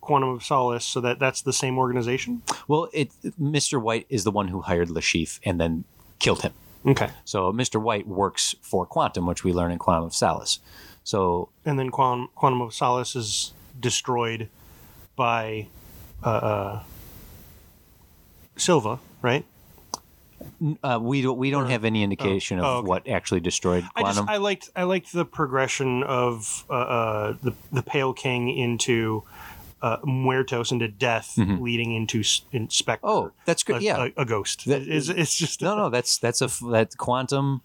Quantum of Solace so that that's the same organization. well, it Mr. White is the one who hired Le Chiffre and then killed him. Okay. So Mr. White works for Quantum, which we learn in Quantum of Solace. So And then Quantum Quantum of Solace is destroyed by uh, uh Silva, right? Uh, we don't we don't have any indication oh, of okay. what actually destroyed I just Quantum. I liked I liked the progression of uh, uh, the the Pale King into uh, Muertos into death, leading into in Spectre. Mm-hmm. oh, that's good. Yeah. a, a ghost. That- it's, it's just no, [laughs] no, that's that's a that Quantum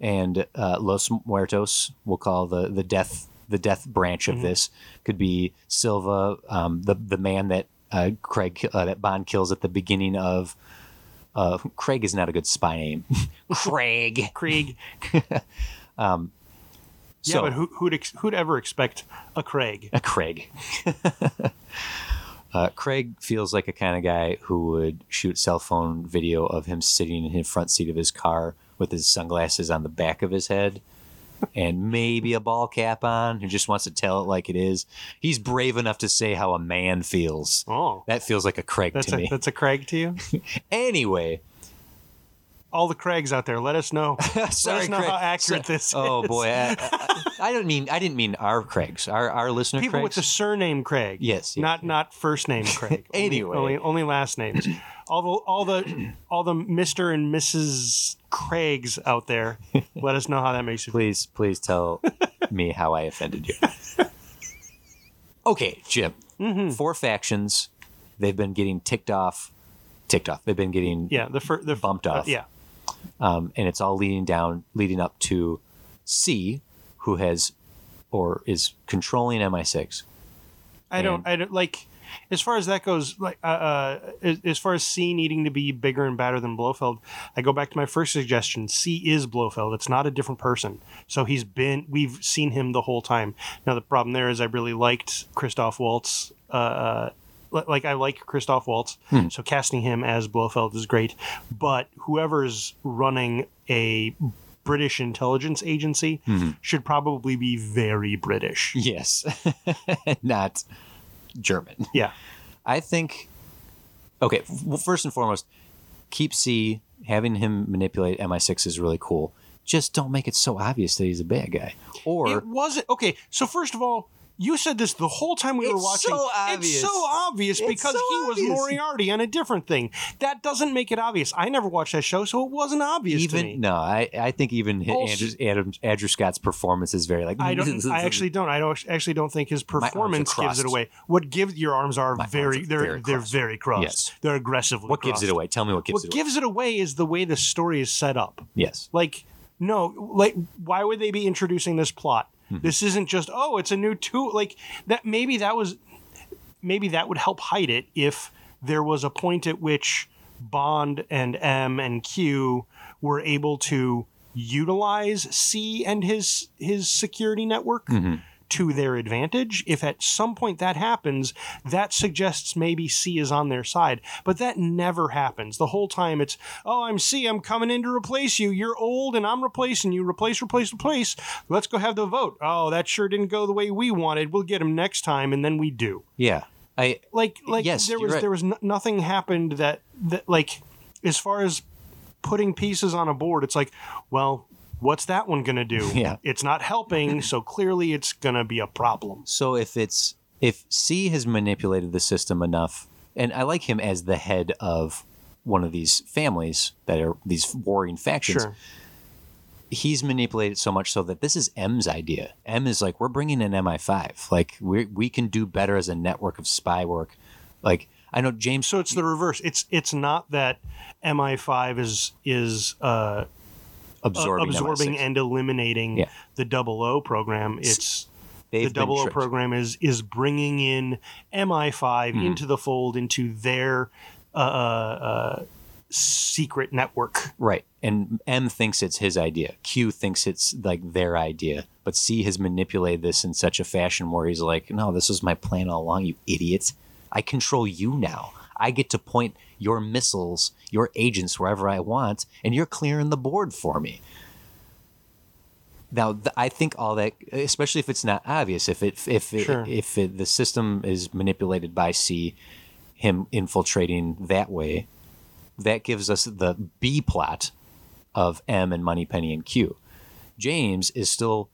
and uh, Los Muertos. We'll call the the death the death branch of Mm-hmm. this could be Silva, um, the the man that uh, Craig uh, that Bond kills at the beginning of. Uh, Craig is not a good spy name. [laughs] Craig. [laughs] Krieg. [laughs] Um, Yeah, so, but who, who'd ex- who'd ever expect a Craig? a Craig. uh, Craig feels like a kind of guy who would shoot cell phone video of him sitting in the front seat of his car with his sunglasses on the back of his head and maybe a ball cap on, who just wants to tell it like it is. He's brave enough to say how a man feels. Oh, That feels like a Craig that's to a me. that's a Craig to you. [laughs] Anyway, All the Craigs out there, let us know. sorry, [laughs] let us know Craig. how accurate So- this Oh is. boy, I, I, I don't mean I didn't mean our Craigs, our our listener People Craigs. with the surname Craig. Yes, yes, not not first name Craig. [laughs] Only- Anyway. only, only last names. All the all the all the Mister and Mrs. Craigs out there, [laughs] let us know how that makes you feel. please please tell [laughs] me how i offended you [laughs] okay jim Mm-hmm. four factions they've been getting ticked off ticked off they've been getting Yeah, the fir- the Bumped uh, off. yeah, um, and it's all leading down leading up to c who has or is controlling mi6 I don't. I don't like. As far as that goes, like uh, uh, as, far as C needing to be bigger and badder than Blofeld, I go back to my first suggestion. C is Blofeld. It's not a different person. So he's been. We've seen him the whole time. Now the problem there is I really liked Christoph Waltz. Uh, uh, like I like Christoph Waltz, so casting him as Blofeld is great. But whoever's running a British intelligence agency should probably be very British. yes [laughs] not german [laughs] Yeah. I think. Okay, well, first and foremost, keep C having him manipulate MI6 is really cool. just don't make it so obvious that he's a bad guy. Or It wasn't okay. So first of all, you said this the whole time we were It's watching. so It's so obvious It's because so he was obvious. Moriarty on a different thing. That doesn't make it obvious. I never watched that show, so it wasn't obvious to me. even no, I I think even Andrew, Adam, Andrew Scott's performance is very like I don't. [laughs] I actually don't. I don't actually don't think his performance gives it away. What gives your arms are My arms very. are they're very they're very crossed. Yes. They're aggressively. what gives it away? Tell me what gives What it away. gives it away is the way the story is set up. yes. Like, no, like, why would they be introducing this plot? Mm-hmm. This isn't just oh, it's a new tool. Like that. Maybe that was, maybe that would help hide it if there was a point at which Bond and M and Q were able to utilize C and his his security network Mm-hmm. To their advantage. If at some point that happens, that suggests maybe C is on their side. But that never happens. The whole time it's, oh, I'm C, I'm coming in to replace you. You're old and I'm replacing you. Replace, replace, replace. Let's go have the vote. Oh, that sure didn't go the way we wanted. We'll get him next time, and then we do. Yeah. I Like, like Yes, there was right. there was n- nothing happened that that like as far as putting pieces on a board. It's like, well. What's that one gonna do? [laughs] Yeah. It's not helping, so clearly it's gonna be a problem. So if it's if C has manipulated the system enough, and I like him as the head of one of these families that are these warring factions. Sure. He's manipulated so much so that this is M's idea. M is like, we're bringing in MI5. Like we we can do better as a network of spy work. Like I know James. So it's the reverse. It's it's not that MI5 is is uh, absorbing, absorbing and eliminating Yeah. the double O program. It's They've the double O tricked. program is is bringing in MI5 Hmm. into the fold into their uh, uh, secret network. Right. And M thinks it's his idea. Q thinks it's like their idea. But C has manipulated this in such a fashion where he's like, no, this was my plan all along, you idiots. I control you now. I get to point your missiles, your agents wherever I want, and you're clearing the board for me. Now, th- I think all that, especially if it's not obvious, if it, if it, Sure. if it, the system is manipulated by C, him infiltrating that way, that gives us the B plot of M and Moneypenny and Q. James is still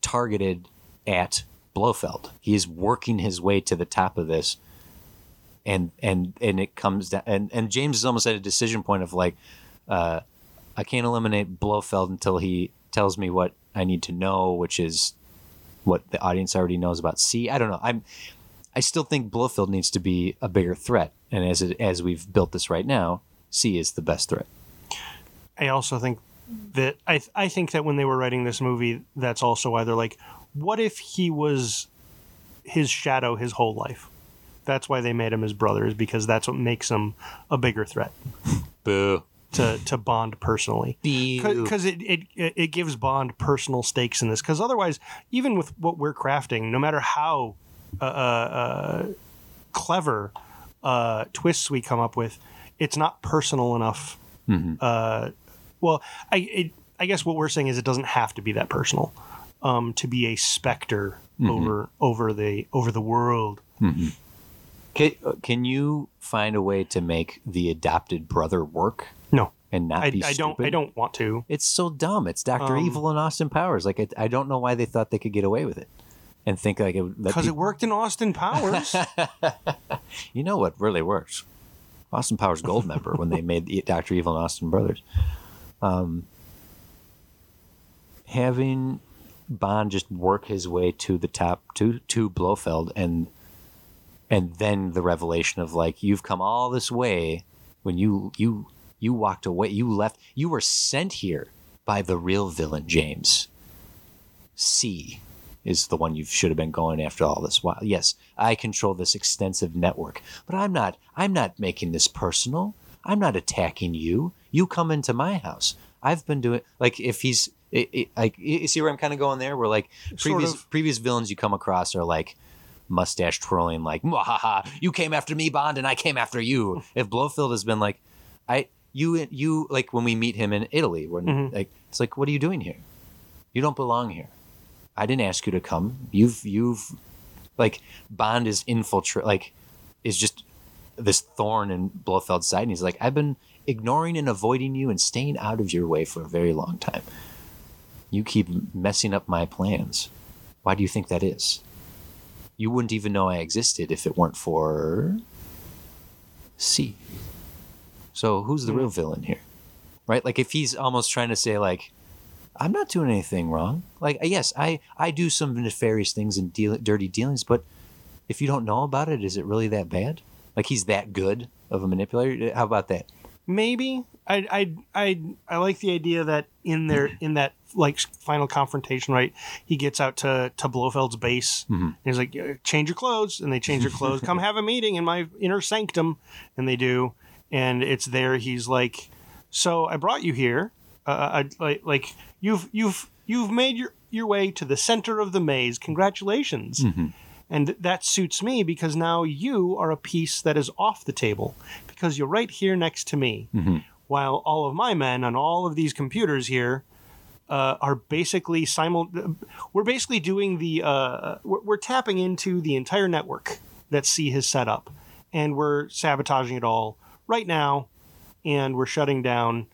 targeted at Blofeld. He is working his way to the top of this, and and and it comes down. And and James is almost at a decision point of like, uh, I can't eliminate Blofeld until he tells me what I need to know, which is what the audience already knows about C. I don't know. I'm. I still think Blofeld needs to be a bigger threat, and as it, as we've built this right now, C is the best threat. I also think that I I think that when they were writing this movie, that's also why they're like, what if he was his shadow his whole life? That's why they made him his brother, is because that's what makes him a bigger threat Boo. to to Bond personally. Because it, it it gives Bond personal stakes in this. Because otherwise, even with what we're crafting, no matter how uh, uh, clever uh, twists we come up with, it's not personal enough. Uh, well, I it, I guess what we're saying is it doesn't have to be that personal um, to be a specter over over the over the world. Can, can you find a way to make the adopted brother work No, and not I, be I don't. I don't want to. It's so dumb. It's Doctor Um, Evil and Austin Powers. Like I, I don't know why they thought they could get away with it, and think like it. Because it worked in Austin Powers. [laughs] You know what really works? Austin Powers Goldmember when they made the [laughs] Doctor Evil and Austin Brothers. Um, having Bond just work his way to the top to to Blofeld and and then the revelation of like you've come all this way when you you you walked away you left you were sent here by the real villain James. C is the one you should have been going after all this while. Yes I control this extensive network but I'm not I'm not making this personal. I'm not attacking you. You come into my house. I've been doing like if he's like you see where I'm kind of going there? Where like Sort previous of. previous villains you come across are like mustache twirling like Mwahaha, you came after me bond and i came after you if blofeld has been like i you you like when we meet him in italy when Mhm. like it's like what are you doing here you don't belong here i didn't ask you to come you've you've like bond is infiltrate like is just this thorn in blofeld's side and he's like i've been ignoring and avoiding you and staying out of your way for a very long time You keep messing up my plans. Why do you think that is? You wouldn't even know I existed if it weren't for C. So who's the mm-hmm. real villain here? Right? Like if he's almost trying to say like I'm not doing anything wrong. Like yes, I I do some nefarious things and deal, dirty dealings, but if you don't know about it, is it really that bad? Like he's that good of a manipulator? How about that? maybe I I I I like the idea that in there in that like final confrontation, right? He gets out to to Blofeld's base. Mm-hmm. And he's like, "Change your clothes," and they change their clothes. Come have a meeting in my inner sanctum, and they do. And it's there. He's like, "So I brought you here. Uh, I, like like you've you've you've made your your way to the center of the maze. Congratulations." Mm-hmm. And that suits me because now you are a piece that is off the table because you're right here next to me. Mm-hmm. While all of my men on all of these computers here uh, are basically simul. We're basically doing the. Uh, we're, we're tapping into the entire network that C has set up, and we're sabotaging it all right now, and we're shutting down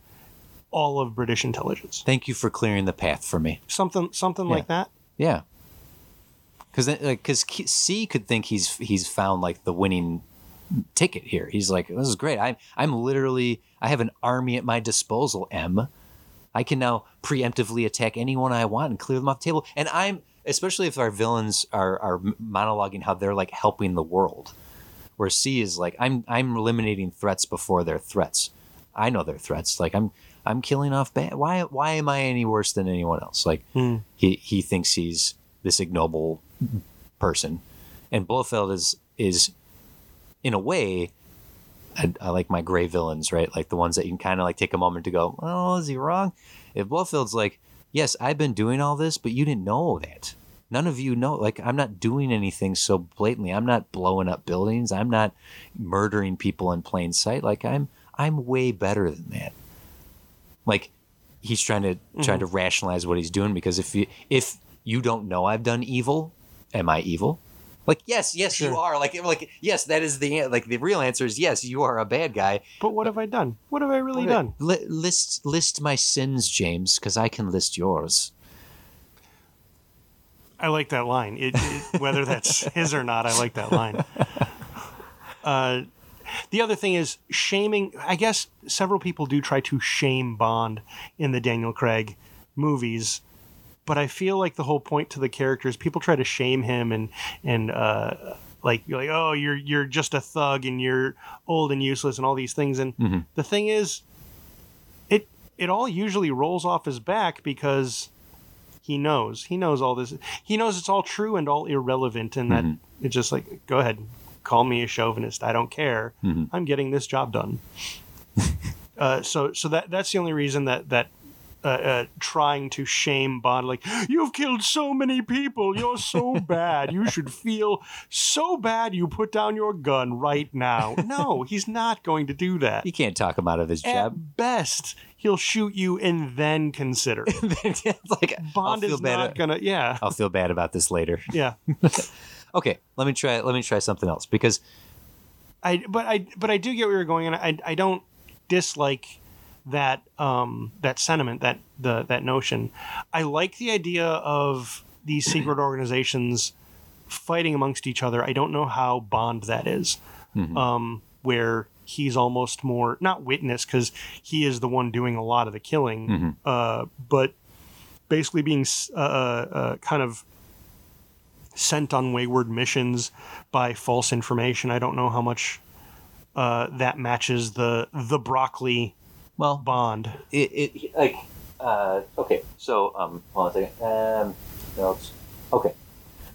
all of British intelligence. Thank you for clearing the path for me. Something, something like that. Yeah. Because like, because C could think he's he's found like the winning ticket here. He's like, this is great. I'm I'm literally I have an army at my disposal. M, I can now preemptively attack anyone I want and clear them off the table. And I'm especially if our villains are are monologuing how they're like helping the world, where C is like, I'm I'm eliminating threats before they're threats. I know they're threats. Like I'm I'm killing off bad. Why why am I any worse than anyone else? Like hmm. he he thinks he's this ignoble person, and Blofeld is is in a way. I, I like my gray villains, right? Like the ones that you can kind of like take a moment to go, "Oh, is he wrong?" If Blofeld's like, "Yes, I've been doing all this, but you didn't know that. None of you know. Like, I'm not doing anything so blatantly. I'm not blowing up buildings. I'm not murdering people in plain sight. Like, I'm I'm way better than that." Like, he's trying to trying mm-hmm. to rationalize what he's doing because if you if you don't know I've done evil, am I evil? Like yes, yes, you are. Like like yes, that is the like the real answer is yes, you are a bad guy. But what have I done? What have I really done? Li- list list my sins, James, because I can list yours. I like that line. It, it, whether that's [laughs] his or not, I like that line. [laughs] Uh, the other thing is shaming. I guess several people do try to shame Bond in the Daniel Craig movies, but I feel like the whole point to the characters, people try to shame him and and uh, like you're like, oh, you're you're just a thug and you're old and useless and all these things. And the thing is, it it all usually rolls off his back because he knows he knows all this he knows it's all true and all irrelevant and that it's just like go ahead call me a chauvinist i don't care i'm getting this job done. [laughs] Uh, so so that that's the only reason that that uh, uh, trying to shame Bond, like you've killed so many people, you're so bad. You should feel so bad. You put down your gun right now. [laughs] No, he's not going to do that. You can't talk him out of his job. At best, he'll shoot you and then consider. [laughs] It's like Bond is not gonna. Yeah, I'll feel bad about this later. [laughs] yeah. Okay, let me try. Let me try something else because I but I but I do get where you're going, and I I don't dislike that um that sentiment that the that notion. I like the idea of these secret [clears throat] organizations fighting amongst each other. I don't know how Bond that is, um, where he's almost more not witness because he is the one doing a lot of the killing, uh, but basically being uh, uh, uh, kind of sent on wayward missions by false information. I don't know how much uh, that matches the the broccoli well, bond. it, it like uh, okay. So um, hold on a second. Um, no, okay.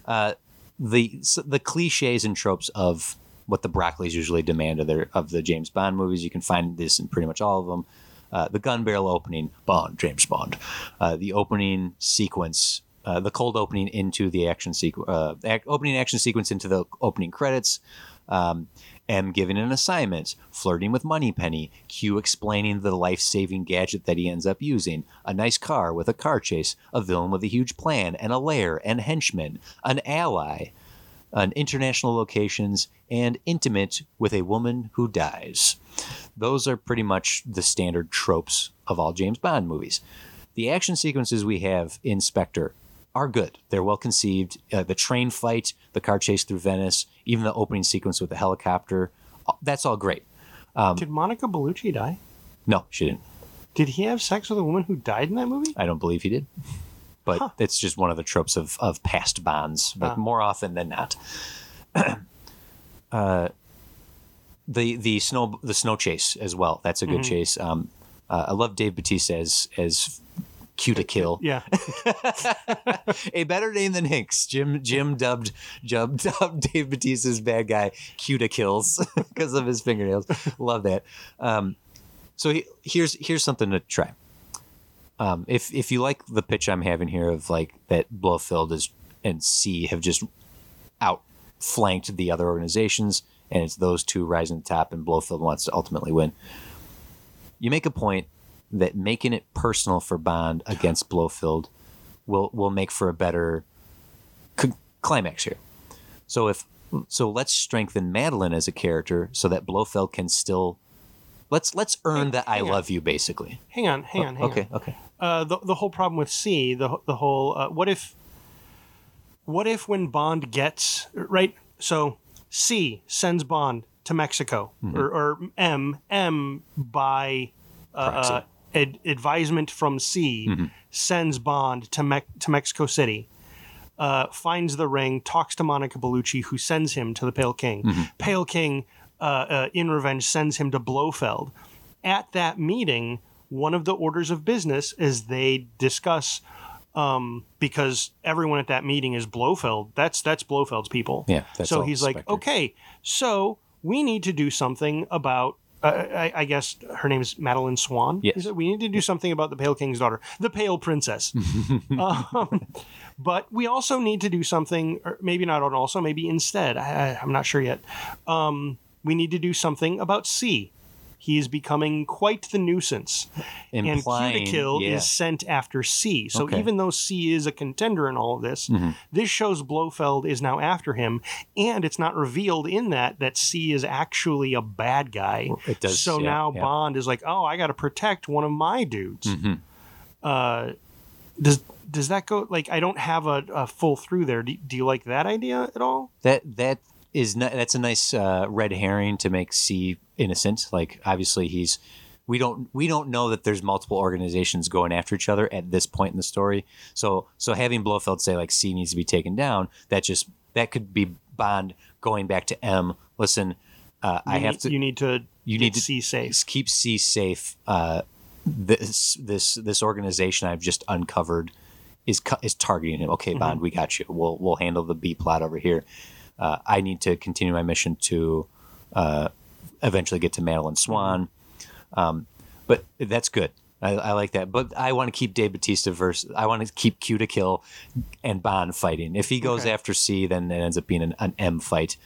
Uh, the so the cliches and tropes of what the Broccoli's usually demand of their of the James Bond movies. You can find this in pretty much all of them. Uh, the gun barrel opening, Bond, James Bond. Uh, the opening sequence, uh, the cold opening into the action sequence, uh, ac- opening action sequence into the opening credits. Um, M giving an assignment, flirting with Moneypenny, Q explaining the life saving gadget that he ends up using, a nice car with a car chase, a villain with a huge plan and a lair and henchmen, an ally, an international locations, and intimate with a woman who dies. Those are pretty much the standard tropes of all James Bond movies. the action sequences we have in Spectre are good. They're well conceived. Uh, the train fight, the car chase through Venice, even the opening sequence with the helicopter, uh, that's all great. Did Monica Bellucci die? No, she didn't. Did he have sex with a woman who died in that movie? I don't believe he did. But it's just one of the tropes of, of past bonds, but Ah. more often than not. [clears throat] uh, the the snow the snow chase as well. That's a good chase. Um, uh, I love Dave Bautista as as cute to kill. Yeah. [laughs] a better name than Hinx. Jim Jim dubbed Jim dubbed Dave Bautista's bad guy Cuta Kills [laughs] because of his fingernails. Love that. Um, so he, here's here's something to try. Um, if if you like the pitch I'm having here of like that Blofeld is and C have just outflanked the other organizations, and it's those two rising to the top, and Blofeld wants to ultimately win. You make a point that making it personal for Bond against Blofeld will will make for a better c- climax here. So if so, let's strengthen Madeline as a character so that Blofeld can still let's let's earn that I hang on. love you basically. Hang on, hang on, hang okay, on. okay. Uh, the the whole problem with C, the the whole uh, what if what if when Bond gets right? So C sends Bond to Mexico, Mm-hmm. or, or M M by uh, ad- advisement from C Mm-hmm. sends Bond to Me- to Mexico City. Uh, finds the ring, talks to Monica Bellucci, who sends him to the Pale King. Mm-hmm. Pale King, uh, uh, in revenge, sends him to Blofeld. At that meeting, one of the orders of business is they discuss um, because everyone at that meeting is Blofeld. That's that's Blofeld's people. Yeah, so he's like, okay, so we need to do something about. Uh, I, I guess her name is Madeline Swan. Yes. It? We need to do something about the Pale King's daughter, the Pale Princess. [laughs] um, but we also need to do something, or maybe not on also, maybe instead. I, I, I'm not sure yet. Um, we need to do something about C. He is becoming quite the nuisance. Implying, and Cutikill yeah. is sent after C. So Okay. even though C is a contender in all of this, Mm-hmm. this shows Blofeld is now after him, and it's not revealed in that that C is actually a bad guy. It does, So yeah, now yeah. Bond is like, oh, I got to protect one of my dudes. Mm-hmm. Uh, does does that go like I don't have a, a full through there? Do, do you like that idea at all? That that is not, that's a nice uh, red herring to make C innocent. Like obviously he's we don't we don't know that there's multiple organizations going after each other at this point in the story. So so having Blofeld say like C needs to be taken down, that just that could be Bond going back to M. Listen, uh, I have need- to You need to. you need to keep C safe. keep C safe. Uh, this this this organization I've just uncovered is is targeting him. Okay, Bond, we got you. We'll we'll handle the B plot over here. Uh, I need to continue my mission to uh, eventually get to Madeline Swan. Um, but that's good. I, I like that. But I want to keep Dave Bautista versus. I want to keep Q to kill and Bond fighting. If he goes Okay. after C, then it ends up being an, an M fight.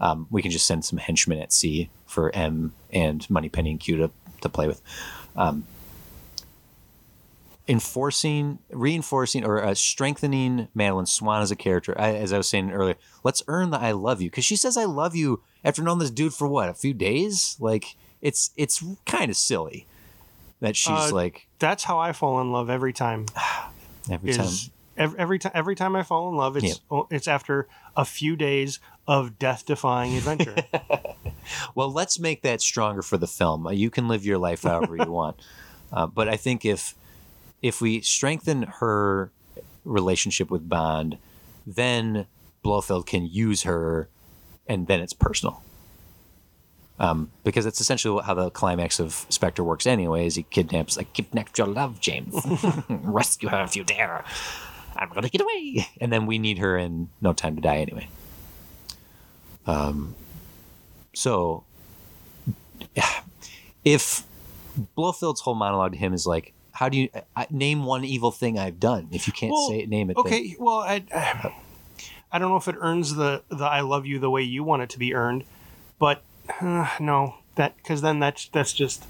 Um, we can just send some henchmen at C for M and Moneypenny and Q to, to play with. Um, enforcing, reinforcing, or uh, strengthening Madeline Swan as a character. I, as I was saying earlier, let's earn the "I love you" because she says "I love you" after knowing this dude for what a few days. Like it's it's kind of silly that she's Uh, like That's how I fall in love every time. [sighs] every time. Every, every time every time I fall in love, it's oh, it's after a few days of death defying adventure. [laughs] Well, let's make that stronger for the film. Uh, You can live your life however you [laughs] want, uh, but I think if if we strengthen her relationship with Bond, then Blofeld can use her, and then it's personal. Um, because it's essentially how the climax of Spectre works, anyways. He kidnaps, like, kidnap your love, James. [laughs] Rescue her if you dare. I'm gonna get away. And then we need her in No Time to Die, anyway. Um, so [sighs] if Blofeld's whole monologue to him is like, "How do you I, name one evil thing I've done?" If you can't Well, say it, name it. then- okay, well, I, I don't know if it earns the the I love you the way you want it to be earned, but uh, no, that because then that's that's just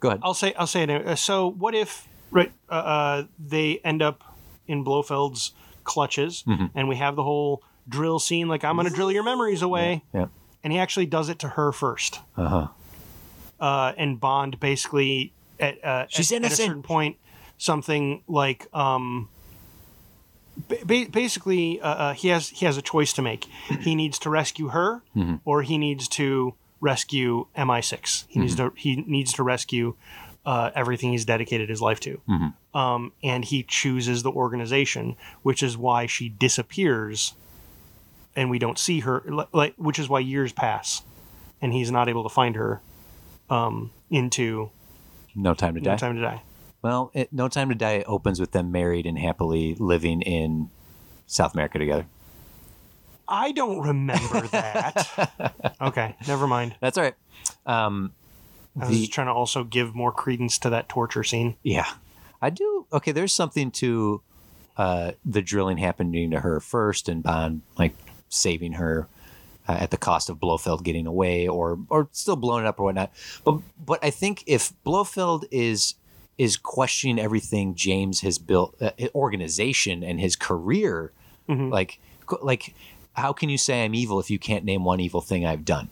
go ahead. I'll say I'll say it. anyway. Uh, So what if right uh, uh, they end up in Blofeld's clutches, Mm-hmm. and we have the whole drill scene, like I'm going to drill your memories away, Yeah. and he actually does it to her first, Uh huh. uh, and Bond basically at uh, She's at, at a certain point something like um, ba- ba- basically uh, uh, he has he has a choice to make. He needs to rescue her, or he needs to rescue MI6. He needs to he needs to rescue uh, everything he's dedicated his life to. Um, and he chooses the organization, which is why she disappears, and we don't see her. Like, which is why years pass, and he's not able to find her. Um, into No Time to Die. No Time to Die. Well, it, No Time to Die opens with them married and happily living in South America together. I don't remember that. [laughs] okay, never mind. That's all right. Um, I was The- just trying to also give more credence to that torture scene. yeah, I do. Okay, there's something to uh, the drilling happening to her first, and Bond like saving her uh, at the cost of Blofeld getting away, or or still blowing it up or whatnot. But but I think if Blofeld is is questioning everything James has built, uh, organization and his career, like like how can you say I'm evil if you can't name one evil thing I've done?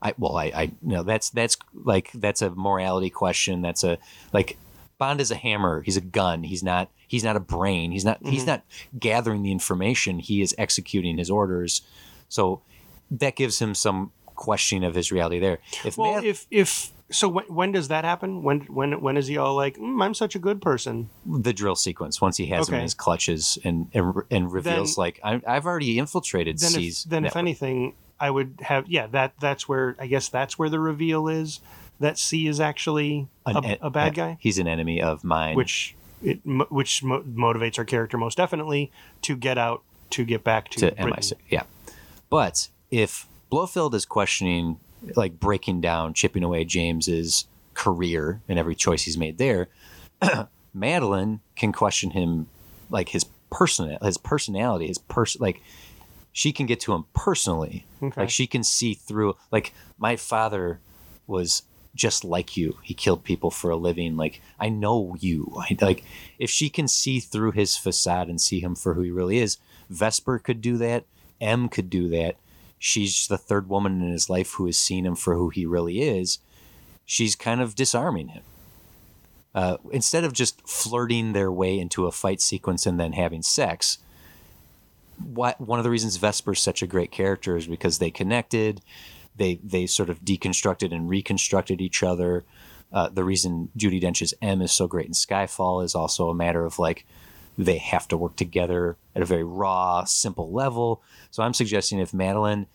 I well, I, I you know that's that's like that's a morality question. That's a like Bond is a hammer. He's a gun. He's not. He's not a brain. He's not. He's not gathering the information. He is executing his orders. So that gives him some questioning of his reality there. If Well, if if so, when, when does that happen? When when when is he all like, mm, "I'm such a good person"? the drill sequence once he has him in his clutches and and, and reveals Then- like I, I've already infiltrated Then, C's. if, then if anything, I would have yeah. That that's where I guess that's where the reveal is that C is actually a, An en- a bad guy, He's an enemy of mine. which it which mo- motivates our character most definitely to get out to get back to, to Britain. MI6. Yeah. But if Blofeld is questioning, like breaking down, chipping away James's career and every choice he's made there, [clears throat] Madeline can question him, like his person, his personality, his person, like she can get to him personally. Okay. Like she can see through. Like my father was just like you. He killed people for a living. Like I know you. I, like if she can see through his facade and see him for who he really is, Vesper could do that. M could do that. She's the third woman in his life who has seen him for who he really is. She's kind of disarming him. Uh, instead of just flirting their way into a fight sequence and then having sex, what one of the reasons Vesper's such a great character is because they connected, they they sort of deconstructed and reconstructed each other. Uh, the reason Judi Dench's M is so great in Skyfall is also a matter of like they have to work together at a very raw, simple level. So I'm suggesting if Madeline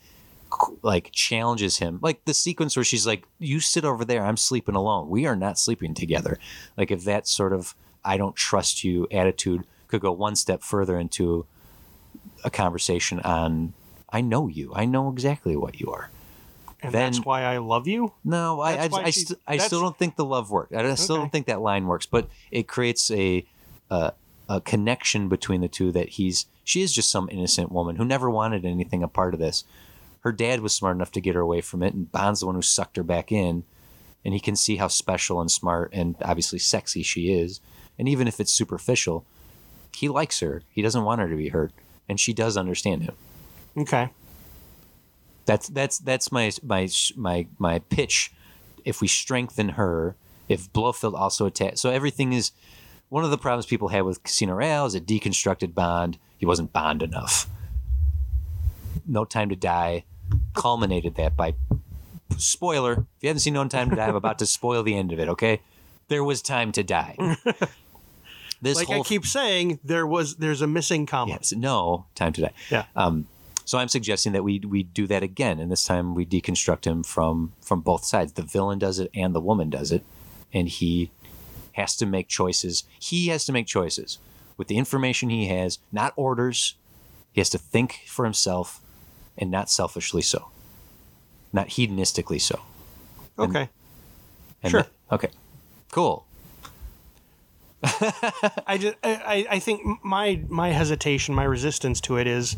like challenges him, like the sequence where she's like, "You sit over there, I'm sleeping alone. We are not sleeping together." Like if that sort of "I don't trust you" attitude could go one step further into a conversation on I know you. I know exactly what you are. and then- that's why I love you. No, I I, I, st- I still don't think the love works. I still Okay. don't think that line works, but it creates a, a a connection between the two that he's she is just some innocent woman who never wanted anything a part of this. Her dad was smart enough to get her away from it, and Bond's the one who sucked her back in, and he can see how special and smart and obviously sexy she is. And even if it's superficial, he likes her. He doesn't want her to be hurt, and she does understand him. Okay. That's that's that's my my my my pitch. If we strengthen her, if Blofeld also attack, so everything is. One of the problems people had with Casino Royale is it deconstructed Bond. He wasn't Bond enough. No Time to Die culminated that by spoiler. If you haven't seen No Time to Die, I'm about to spoil the end of it. Okay, there was time to die. [laughs] This Like whole I keep saying, there was there's a missing comma. Yes, no time to die. Yeah. Um, so I'm suggesting that we we do that again, and this time we deconstruct him from from both sides. The villain does it, and the woman does it, and he has to make choices. He has to make choices with the information he has, not orders. He has to think for himself, and not selfishly so, not hedonistically so. Okay. And Sure. th- okay. Cool. [laughs] I just I, I think my my hesitation, my resistance to it is,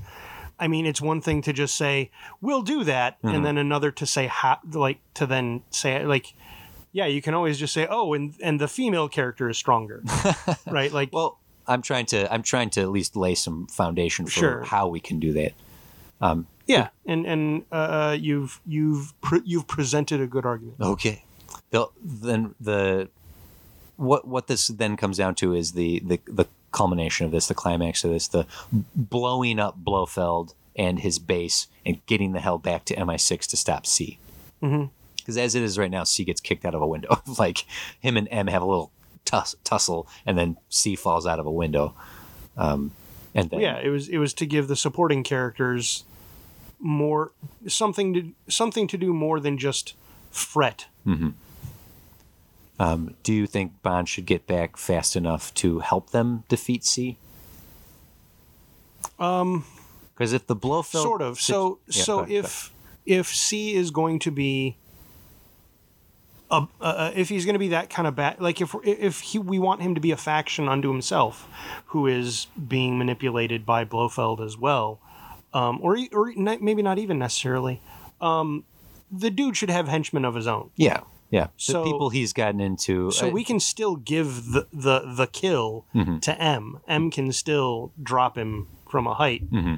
I mean, it's one thing to just say we'll do that, Mm-hmm. and then another to say how, like to then say like, yeah, you can always just say oh, and and the female character is stronger, [laughs] right? Like, Well, I'm trying to I'm trying to at least lay some foundation for Sure. how we can do that. yeah, and and uh, you've you've pre- you've presented a good argument. Okay. The, then the what what this then comes down to is the the the culmination of this, the climax of this, the blowing up Blofeld and his base and getting the hell back to MI6 to stop C. Mhm. Because as it is right now, C gets kicked out of a window. [laughs] like him and M have a little tuss- tussle, and then C falls out of a window. Um, and then yeah, it was it was to give the supporting characters more something to something to do more than just fret. Um, do you think Bond should get back fast enough to help them defeat C? Um, Because if the Blofeld sort of. So Yeah, so go ahead, go if if C is going to be a, uh, if he's going to be that kind of bad, like if if he we want him to be a faction unto himself, who is being manipulated by Blofeld as well, um, or or maybe not even necessarily. Um, the dude should have henchmen of his own. yeah, yeah. So- the people he's gotten into. So uh, we can still give the the, the kill Mm-hmm. to M. M can still drop him from a height, Mm-hmm.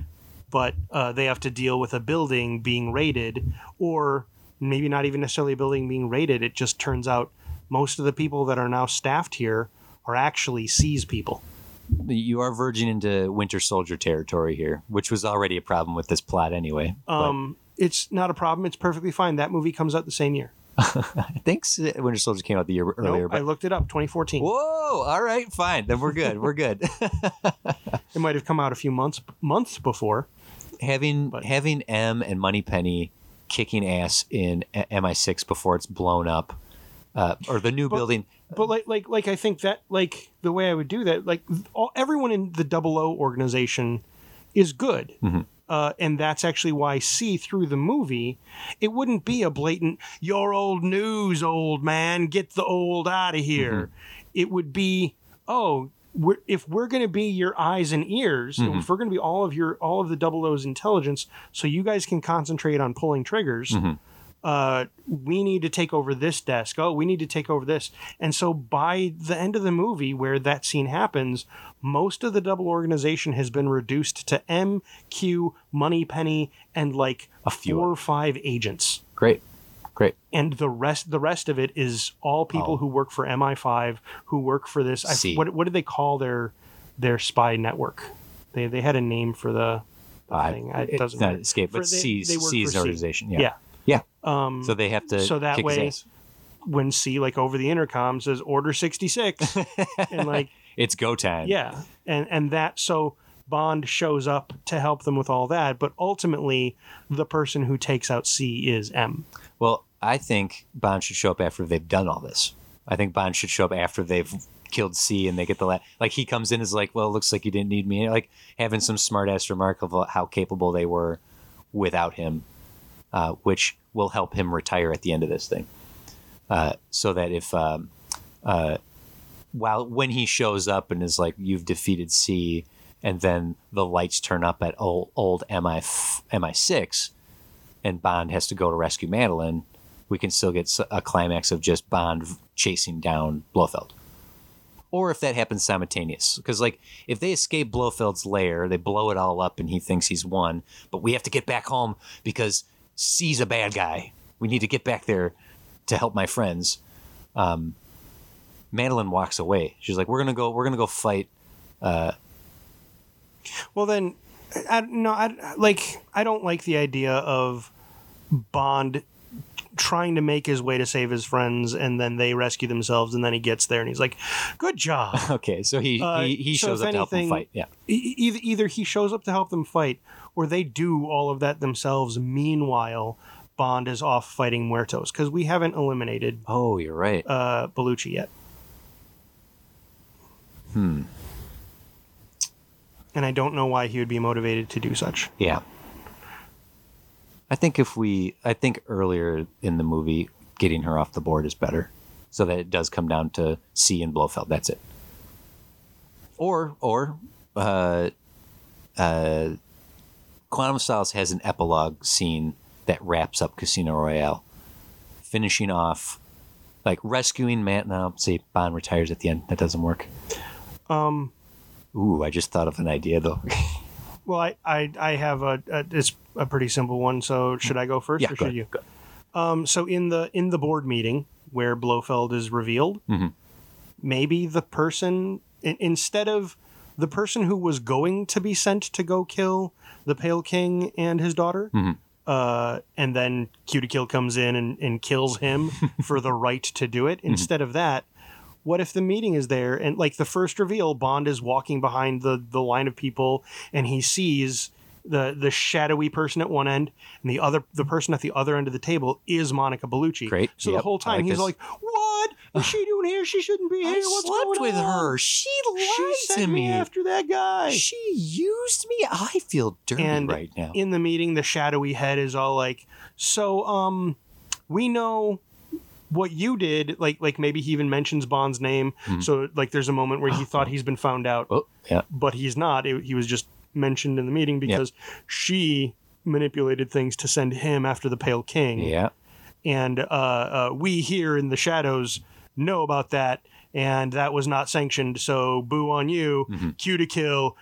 but uh, they have to deal with a building being raided, or maybe not even necessarily a building being raided. It just turns out most of the people that are now staffed here are actually C's people. you are verging into Winter Soldier territory here, which was already a problem with this plot anyway. But Um, it's not a problem. It's perfectly fine. That movie comes out the same year. [laughs] I think Winter Soldier came out the year earlier. Nope, but I looked it up. 2014. Whoa! All right, fine. Then we're good. We're good. [laughs] It might have come out a few months months before. having But- having M and Moneypenny kicking ass in MI6 before it's blown up, uh, or the new building. but like like like I think that like the way I would do that like all, everyone in the Double O organization is good. Uh, and that's actually why I see through the movie, it wouldn't be a blatant "your old news, old man, get the old out of here." It would be, "Oh, we're, if we're going to be your eyes and ears, if we're going to be all of your all of the Double O's intelligence, so you guys can concentrate on pulling triggers." uh, we need to take over this desk. Oh, we need to take over this. And so by the end of the movie, where that scene happens, most of the double organization has been reduced to M, Q, Moneypenny, and like A few. four or five agents. Great, great. And the rest, the rest of it is all people Oh. who work for MI5, who work for this. I, C. what what did they call their their spy network? They they had a name for the, the Uh, thing. I- It doesn't not escape, but they- C's they C's for C. organization. Yeah, Yeah. yeah. Um, So they have to. so that way- when C like over the intercom says order 66 and like [laughs] it's go time. yeah and and that so Bond shows up to help them with all that but ultimately the person who takes out C is M Well, I think Bond should show up after they've done all this. I think Bond should show up after they've killed C and they get the la- like he comes in as like, well, it looks like you didn't need me. Like having some smart ass remark of how capable they were without him, uh, which will help him retire at the end of this thing. Uh, so that if um, uh, while when he shows up and is like, you've defeated C, and then the lights turn up at old, old MI MI6, and Bond has to go to rescue Madeline, we can still get a climax of just Bond chasing down Blofeld. Or if that happens simultaneous, because like if they escape Blofeld's lair, they blow it all up, and he thinks he's won. But we have to get back home because C's a bad guy. We need to get back there to help my friends. Um, Madeline walks away. She's like, "We're gonna go. We're gonna go fight." well then I, no I like I don't like the idea of Bond trying to make his way to save his friends and then they rescue themselves and then he gets there and he's like good job [laughs] Okay, so he Uh, he, he shows up to help them fight. Yeah. Either either he shows up to help them fight or they do all of that themselves meanwhile bond is off fighting muertos because we haven't eliminated Oh, you're right. uh Bellucci yet Hmm. and i don't know why he would be motivated to do such Yeah. I think if we, I think earlier in the movie, getting her off the board is better, so that it does come down to C and Blofeld. That's it. Or, or, uh, uh, Quantum of Solace has an epilogue scene that wraps up Casino Royale, finishing off, like rescuing Matt. No, say Bond retires at the end. That doesn't work. um Ooh, I just thought of an idea though. [laughs] well i i, I have a, a it's a pretty simple one so should i go first yeah, or go should ahead. you Go. Um, so in the in the board meeting where Blofeld is revealed, Mhm. maybe the person in, instead of the person who was going to be sent to go kill the Pale King and his daughter. Uh, and then Q to Kill comes in and, and kills him [laughs] for the right to do it. Instead of that, what if the meeting is there and like the first reveal, Bond is walking behind the the line of people and he sees the the shadowy person at one end and the other the person at the other end of the table is Monica Bellucci. Great. So the whole time like he's this. like, "What is she doing here? She shouldn't be here. What's going on? Her. She She sent me after that guy." She used me. I feel dirty and right now. in the meeting, the shadowy head is all like, "So, um, we know." What you did, like, like maybe he even mentions Bond's name. So, like, there's a moment where he [gasps] thought he's been found out, oh, yeah. but he's not. It- he was just mentioned in the meeting because she manipulated things to send him after the Pale King. Yeah. And uh, uh, we here in the shadows know about that, and that was not sanctioned. So boo on you. Mm-hmm. Q to kill,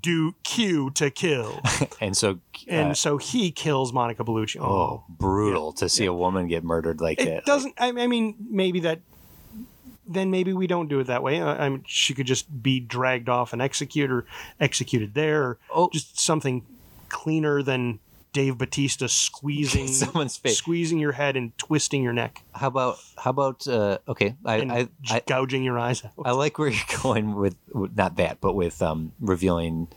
do Q to kill, [laughs] And so, and uh, so he kills Monica Bellucci. oh, brutal to see a woman get murdered like it that. doesn't. I, I mean, maybe that. Then maybe we don't do it that way. I, I mean, she could just be dragged off and executed, or executed there, or Oh. just something cleaner than Dave Bautista squeezing [laughs] Someone's face. squeezing your head and twisting your neck How about how about uh, okay? I, I, I gouging your eyes out. I like where you're [laughs] going with, with not that, but with um, revealing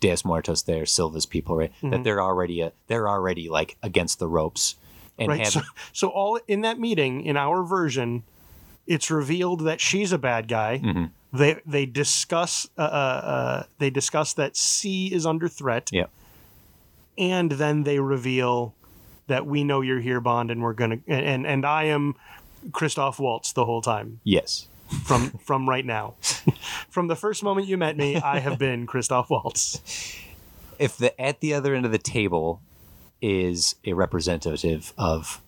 Deus Muertos there, Silva's people, right? Mm-hmm. That they're already uh, they're already like against the ropes and right. have So, so all in that meeting in our version, it's revealed that she's a bad guy. Mm-hmm. They they discuss uh, uh, uh, they discuss that C is under threat. yeah. and then they reveal that we know you're here, Bond, and we're gonna and and I am Christoph Waltz the whole time Yes. from [laughs] from right now. [laughs] from the first moment you met me, I have been Christoph Waltz. If the at the other end of the table is a representative of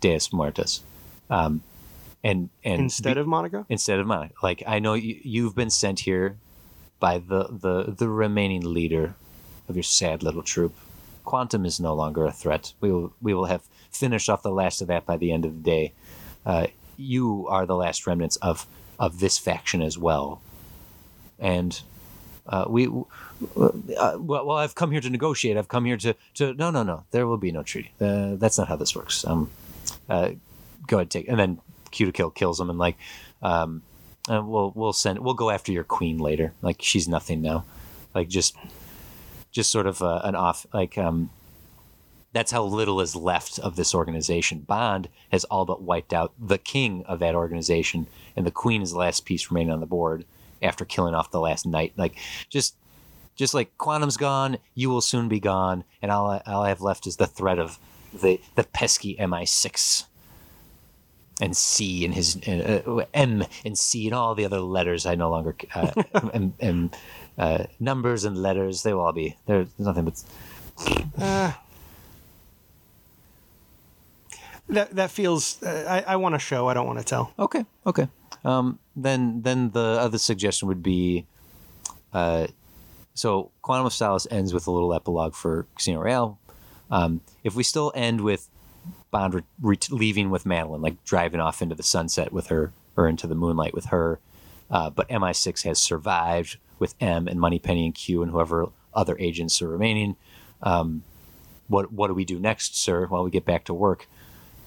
Deus Muertos, um, and and Instead of Monica, instead of mine. Like I know you, you've been sent here by the, the the remaining leader of your sad little troop. Quantum is no longer a threat. We will we will have finished off the last of that by the end of the day. Uh, you are the last remnants of of this faction as well, and uh, we. Uh, well, well, I've come here to negotiate. I've come here to to no, no, no. There will be no treaty. Uh, that's not how this works. Um, uh, go ahead, take. And then Q to kill kills him, and like, um, uh, we'll we'll send we'll go after your queen later. Like she's nothing now. Like just just sort of uh, an off like um. That's how little is left of this organization. Bond has all but wiped out the king of that organization, and the queen is the last piece remaining on the board after killing off the last knight. Like, just just like quantum's gone you will soon be gone and all, I- all i have left is the threat of the the pesky mi6 and c and his uh, uh, m and c and all the other letters i no longer uh, [laughs] and, and uh, numbers and letters they will all be there's nothing but that that feels. Uh, I I want to show. I don't want to tell. Okay, okay. Um, then then the other suggestion would be, uh, so Quantum of Solace ends with a little epilogue for Casino Royale. Um, if we still end with Bond re- re- leaving with Madeline, like driving off into the sunset with her or into the moonlight with her, uh, but MI6 has survived with M and Moneypenny and Q and whoever other agents are remaining. Um, what what do we do next, sir? While we get back to work,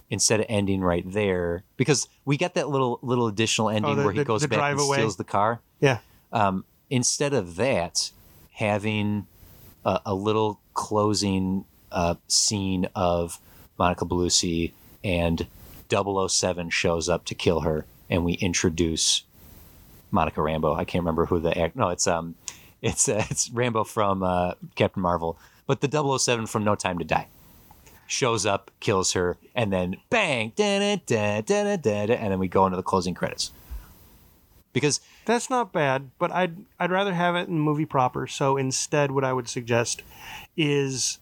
instead of ending right there, because we get that little little additional ending Oh, the- where he the- goes the back drive and away? steals the car. Yeah. Um, instead of that, having a, a little closing uh, scene of Monica Bellucci and 007 shows up to kill her, and we introduce Monica Rambeau. I can't remember who the act. No, it's um, it's uh, it's Rambeau from uh, Captain Marvel, but the 007 from No Time to Die shows up, kills her, and then bang, and then we go into the closing credits. Because That's not bad, but I'd I'd rather have it in the movie proper. So instead, what I would suggest is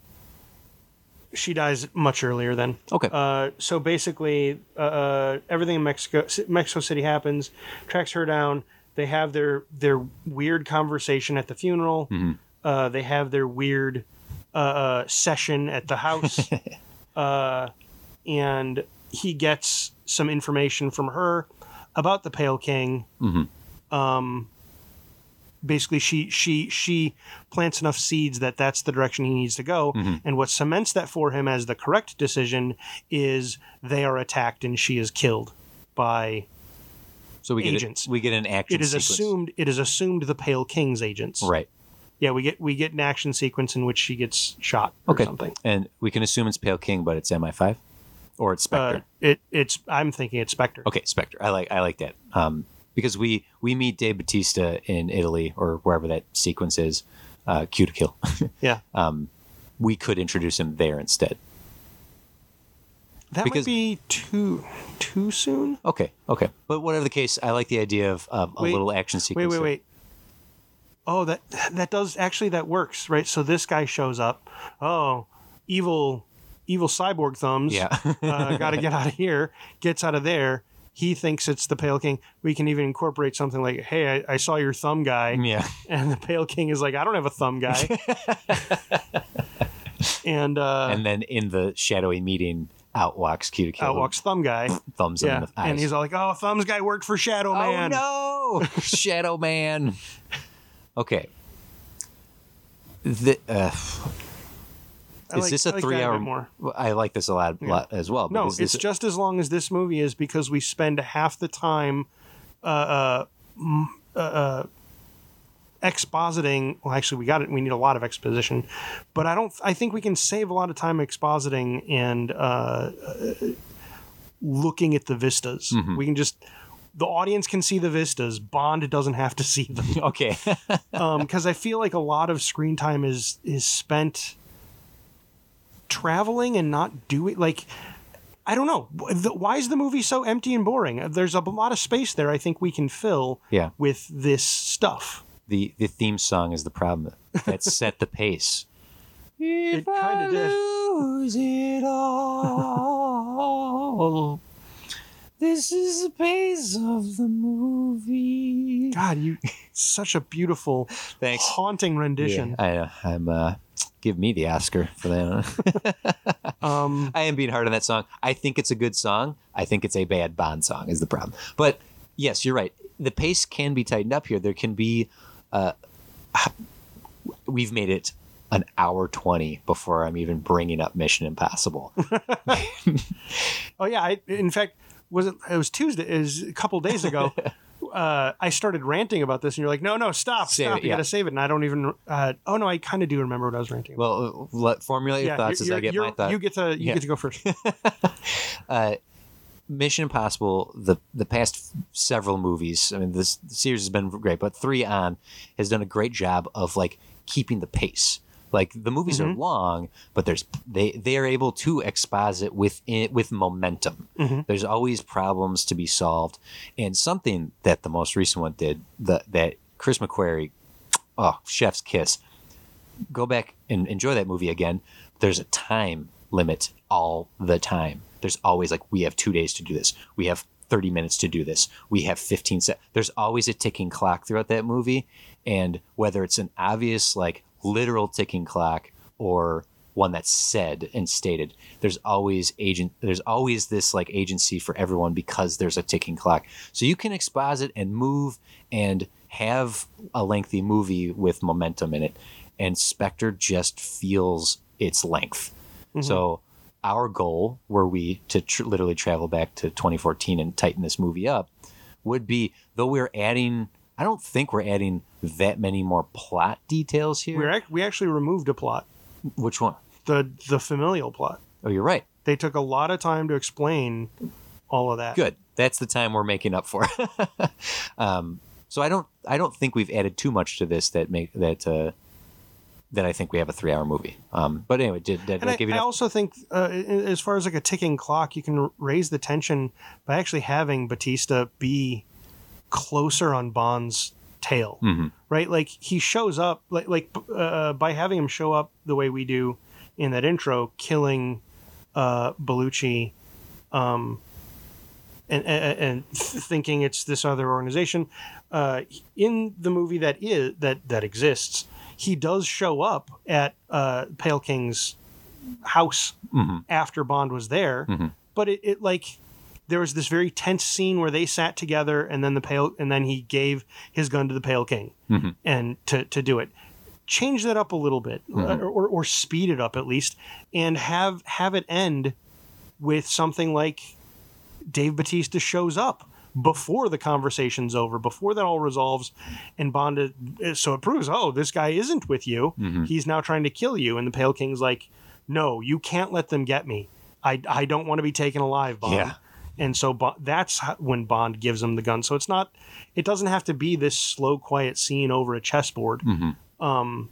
she dies much earlier. Then okay, Uh, so basically, uh, uh, everything in Mexico, Mexico City happens. Tracks her down. They have their their weird conversation at the funeral. Uh, they have their weird uh, uh, session at the house, [laughs] uh, and he gets some information from her about the Pale King. Mhm. Um, basically, she she she plants enough seeds that that's the direction he needs to go. Mhm. And what cements that for him as the correct decision is they are attacked and she is killed by. So we get Agents. A, we get an action. It is sequence. assumed. It is assumed the Pale King's agents. right? Yeah, we get we get an action sequence in which she gets shot or Okay, something. and we can assume it's Pale King, but it's MI5 or it's Spectre. Uh, it it's I'm thinking it's Spectre. Okay, Spectre. I like I like that. Um, because we we meet Dave Bautista in Italy or wherever that sequence is, uh, Q to kill. [laughs] Yeah, um, we could introduce him there instead. that because- might be too too soon. Okay, okay. But whatever the case, I like the idea of um, a Wait, little action sequence. wait, wait, wait. Oh, that that does actually that works, right? So this guy shows up. Oh, evil, evil cyborg thumbs. Yeah. uh, got to get [laughs] out of here. Gets out of there. He thinks it's the Pale King. We can even incorporate something like, "Hey, I, I saw your thumb guy," yeah. [laughs] and the Pale King is like, "I don't have a thumb guy." [laughs] and uh, and then in the shadowy meeting, out walks to out walks Thumb Guy. [laughs] thumbs him in the eyes. and he's all like, "Oh, Thumbs Guy worked for Shadow Man." Oh no, Shadow Man. Okay. The, uh, is like- this a like three hour? more. I like this a lot, lot as well. No, it's this- just as long as this movie is because we spend half the time uh, uh, uh, uh, expositing. Well, actually, we got it. We need a lot of exposition, but I don't. I think we can save a lot of time expositing and uh, uh, looking at the vistas. Mm-hmm. We can just. The audience can see the vistas. Bond doesn't have to see them [laughs] okay. [laughs] because I feel like a lot of screen time is is spent traveling and not doing like I don't know why is the movie so empty and boring. There's a lot of space there. I think we can fill yeah. with this stuff. The the theme song is the problem. That set the pace. [laughs] It kind of did. lose it all. This is the pace of the movie. God, you [laughs] such a beautiful, Thanks. haunting rendition. Yeah, I, I'm uh, give me the Oscar for that. [laughs] Um, I am being hard on that song. I think it's a good song. I think it's a bad Bond song is the problem. But yes, you're right. The pace can be tightened up here. There can be. Uh, [sighs] we've made it an hour twenty before I'm even bringing up Mission Impossible. [laughs] Oh yeah, I, in fact, was it? It was Tuesday. It was a couple days ago. [laughs] uh, I started ranting about this, and you're like, "No, no, stop, Save stop! it, you yeah. got to save it." And I don't even. Uh, oh no, I kind of do remember what I was ranting. about. well, uh, let, formulate your thoughts as I get my thoughts. You get to you Yeah. get to go first. [laughs] Mission Impossible, the the past several movies, I mean, this series has been great, but three on has done a great job of like keeping the pace. Like the movies are mm-hmm. long, but there's they they are able to exposit with with momentum. Mm-hmm. There's always problems to be solved, and something that the most recent one did the, that Chris McQuarrie, oh chef's kiss. Go back and enjoy that movie again. There's a time limit all the time. There's always like we have two days to do this. We have 30 minutes to do this. We have 15 sec. There's always a ticking clock throughout that movie, and whether it's an obvious like literal ticking clock or one that's said and stated, there's always agent. There's always this like agency for everyone because there's a ticking clock. So you can exposit and move and have a lengthy movie with momentum in it, and Spectre just feels its length. Mm-hmm. So our goal, were we to tr- literally travel back to 2014 and tighten this movie up, would be though we're adding. I don't think we're adding that many more plot details here. we ac- we actually removed a plot, Which one? the the familial plot. Oh, you're right. They took a lot of time to explain all of that. Good. That's the time we're making up for. [laughs] um, so I don't. I don't think we've added too much to this that make that. Uh, that I think we have a three-hour movie. Um, but anyway, did, did I give you I also think, uh, as far as like a ticking clock, you can raise the tension by actually having Bautista be closer on Bond's tail, Mhm. right? Like he shows up, like like uh, by having him show up the way we do in that intro, killing uh, Bellucci, um, and, and and thinking it's this other organization. Uh, in the movie that is that that exists, he does show up at uh, Pale King's house Mhm. after Bond was there, Mhm. but it, it like there was this very tense scene where they sat together and then the pale and then he gave his gun to the pale king mm-hmm. and to to do it change that up a little bit or, mm-hmm. or, or speed it up at least and have have it end with something like Dave Bautista shows up before the conversation's over, before that all resolves, and Bond. Uh, so it proves, oh, this guy isn't with you. Mm-hmm. He's now trying to kill you. And the Pale King's like, no, you can't let them get me. I, I don't want to be taken alive, Bond. Yeah. And so Bo- that's how- when Bond gives him the gun. So it's not, it doesn't have to be this slow, quiet scene over a chessboard. um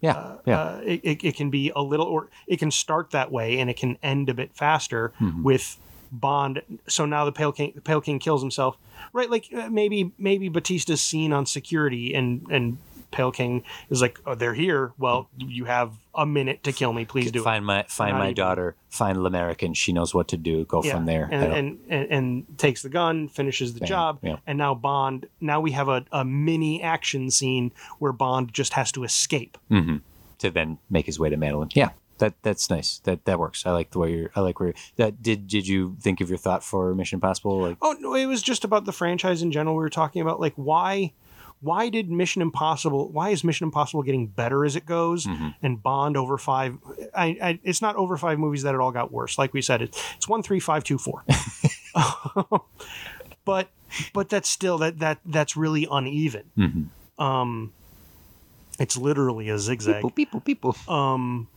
Yeah, yeah. Uh, it, it, it can be a little, or it can start that way and it can end a bit faster with Bond. So now the Pale King, the Pale King kills himself, right? Like uh, maybe maybe Bautista's seen on security and and Pale King is like, oh, they're here. Well, you have a minute to kill me. Please do it. find my find Not my even- daughter. Find L'Américain. She knows what to do. Go from there. And, and, and and takes the gun, finishes the Bam, job, yeah. and now Bond. Now we have a, a mini action scene where Bond just has to escape. Mm-hmm. to then make his way to Madeline. Yeah, that that's nice. That that works. I like the way you're. I like where that did. Did you think of your thought for Mission Impossible? Like, Oh no, it was just about the franchise in general. We were talking about like why why did Mission Impossible why is Mission Impossible getting better as it goes Mm-hmm. and Bond over five I, I it's not over five movies that it all got worse. Like we said, it's it's one three five two four. [laughs] but but that's still that that that's really uneven. Mm-hmm. Um it's literally a zigzag people, people, people. um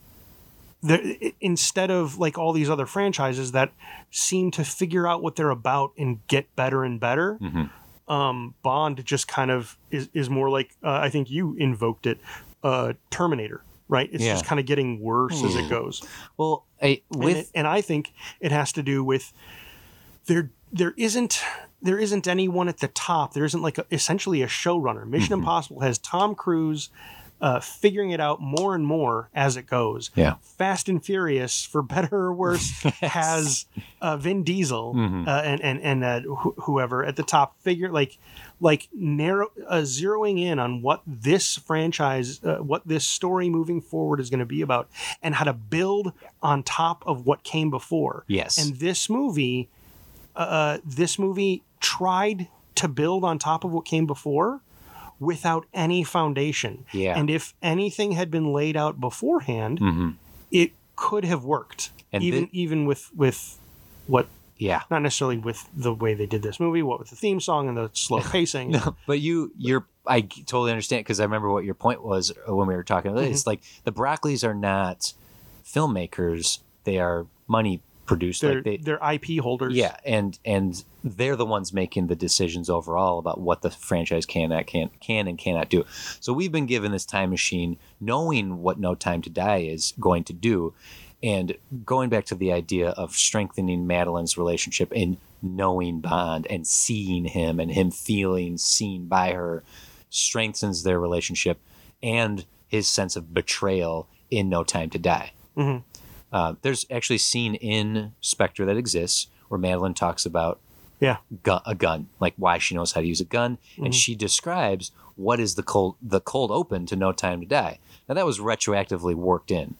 there, instead of like all these other franchises that seem to figure out what they're about and get better and better um bond just kind of is, is more like uh, i think you invoked it uh terminator right it's Yeah. just kind of getting worse as it goes well, I, and, with it- and I think it has to do with there there isn't there isn't anyone at the top. There isn't like a, essentially a showrunner. Mission Mm-hmm. Impossible has Tom Cruise uh, figuring it out more and more as it goes. Yeah. Fast and Furious, for [laughs] better or worse, [laughs] has uh, Vin Diesel Mm-hmm. uh, and and and uh, wh- whoever at the top figure like like narrow uh, zeroing in on what this franchise, uh, what this story moving forward is going to be about, and how to build on top of what came before. Yes. and this movie, uh, this movie tried to build on top of what came before without any foundation. Yeah. and if anything had been laid out beforehand, Mhm. it could have worked. And even thi- even with with what yeah. not necessarily with the way they did this movie, what with the theme song and the slow [laughs] pacing. But you, you're, I totally understand because I remember what your point was uh, when we were talking about Mm-hmm. this. Like the Broccoli's are not filmmakers; they are money produced. They're, like they, they're IP holders. yeah, and and they're the ones making the decisions overall about what the franchise can can can and cannot do. So we've been given this time machine, knowing what No Time to Die is going to do, and going back to the idea of strengthening Madeline's relationship and knowing Bond and seeing him and him feeling seen by her strengthens their relationship and his sense of betrayal in No Time to Die. Mm-hmm. Uh, there's actually a scene in Spectre that exists where Madeline talks about Yeah. gu- a gun, like why she knows how to use a gun, and she describes what is the cold the cold open to No Time to Die. Now that was retroactively worked in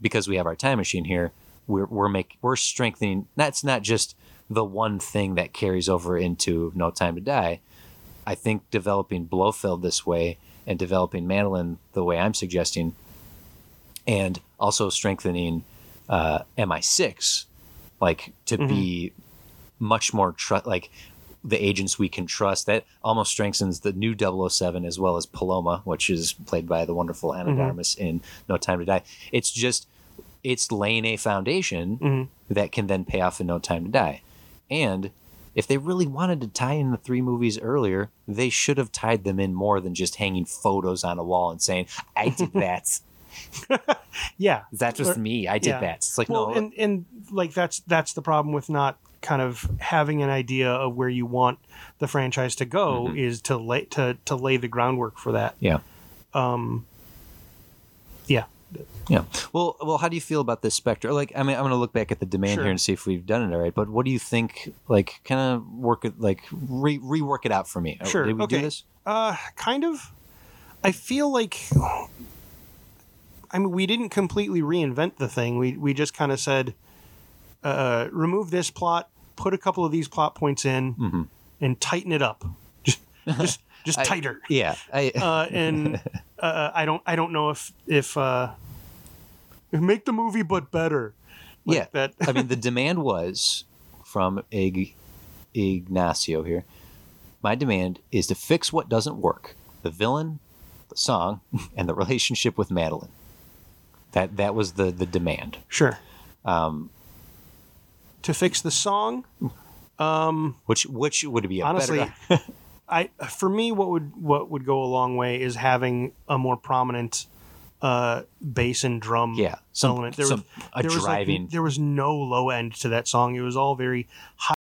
because we have our time machine here. We're we're make we're strengthening. That's not just the one thing that carries over into No Time to Die. I think developing Blofeld this way and developing Madeline the way I'm suggesting, and also strengthening uh, MI6, like to mm-hmm. be much more tr- like the agents we can trust. That almost strengthens the new 007 as well as Paloma, which is played by the wonderful mm-hmm. Ana de Armas in No Time to Die. It's just it's laying a foundation mm-hmm. that can then pay off in No Time to Die. And if they really wanted to tie in the three movies earlier, they should have tied them in more than just hanging photos on a wall and saying, "I did [laughs] that. [laughs] yeah. that was me. I did Yeah. that." It's like well, no, and and like that's that's the problem with not kind of having an idea of where you want the franchise to go Mm-hmm. is to lay to to lay the groundwork for that. yeah. Yeah. Yeah. Well, well, how do you feel about this Spectre? Like, I mean, I'm going to look back at the demand Sure. here and see if we've done it all right. But what do you think? Like, kind of work it, like re- rework it out for me. Sure. Did we okay. do this? Uh, kind of. I feel like. I mean, we didn't completely reinvent the thing. We we just kind of said, uh, remove this plot, put a couple of these plot points in Mhm. and tighten it up, just just [laughs] just I- tighter. Yeah, I, Uh, and [laughs] uh, I don't I don't know if if uh, make the movie but better. Like yeah. that. I mean, the demand was from Ig- Ignacio here. My demand is to fix what doesn't work: the villain, the song, [laughs] and the relationship with Madeline. That that was the the demand. Sure. Um, To fix the song, which which would be a honestly, better? [laughs] I for me, what would what would go a long way is having a more prominent uh, bass and drum Yeah, some- element. There some- was a there was like- driving- there was no low end to that song. It was all very high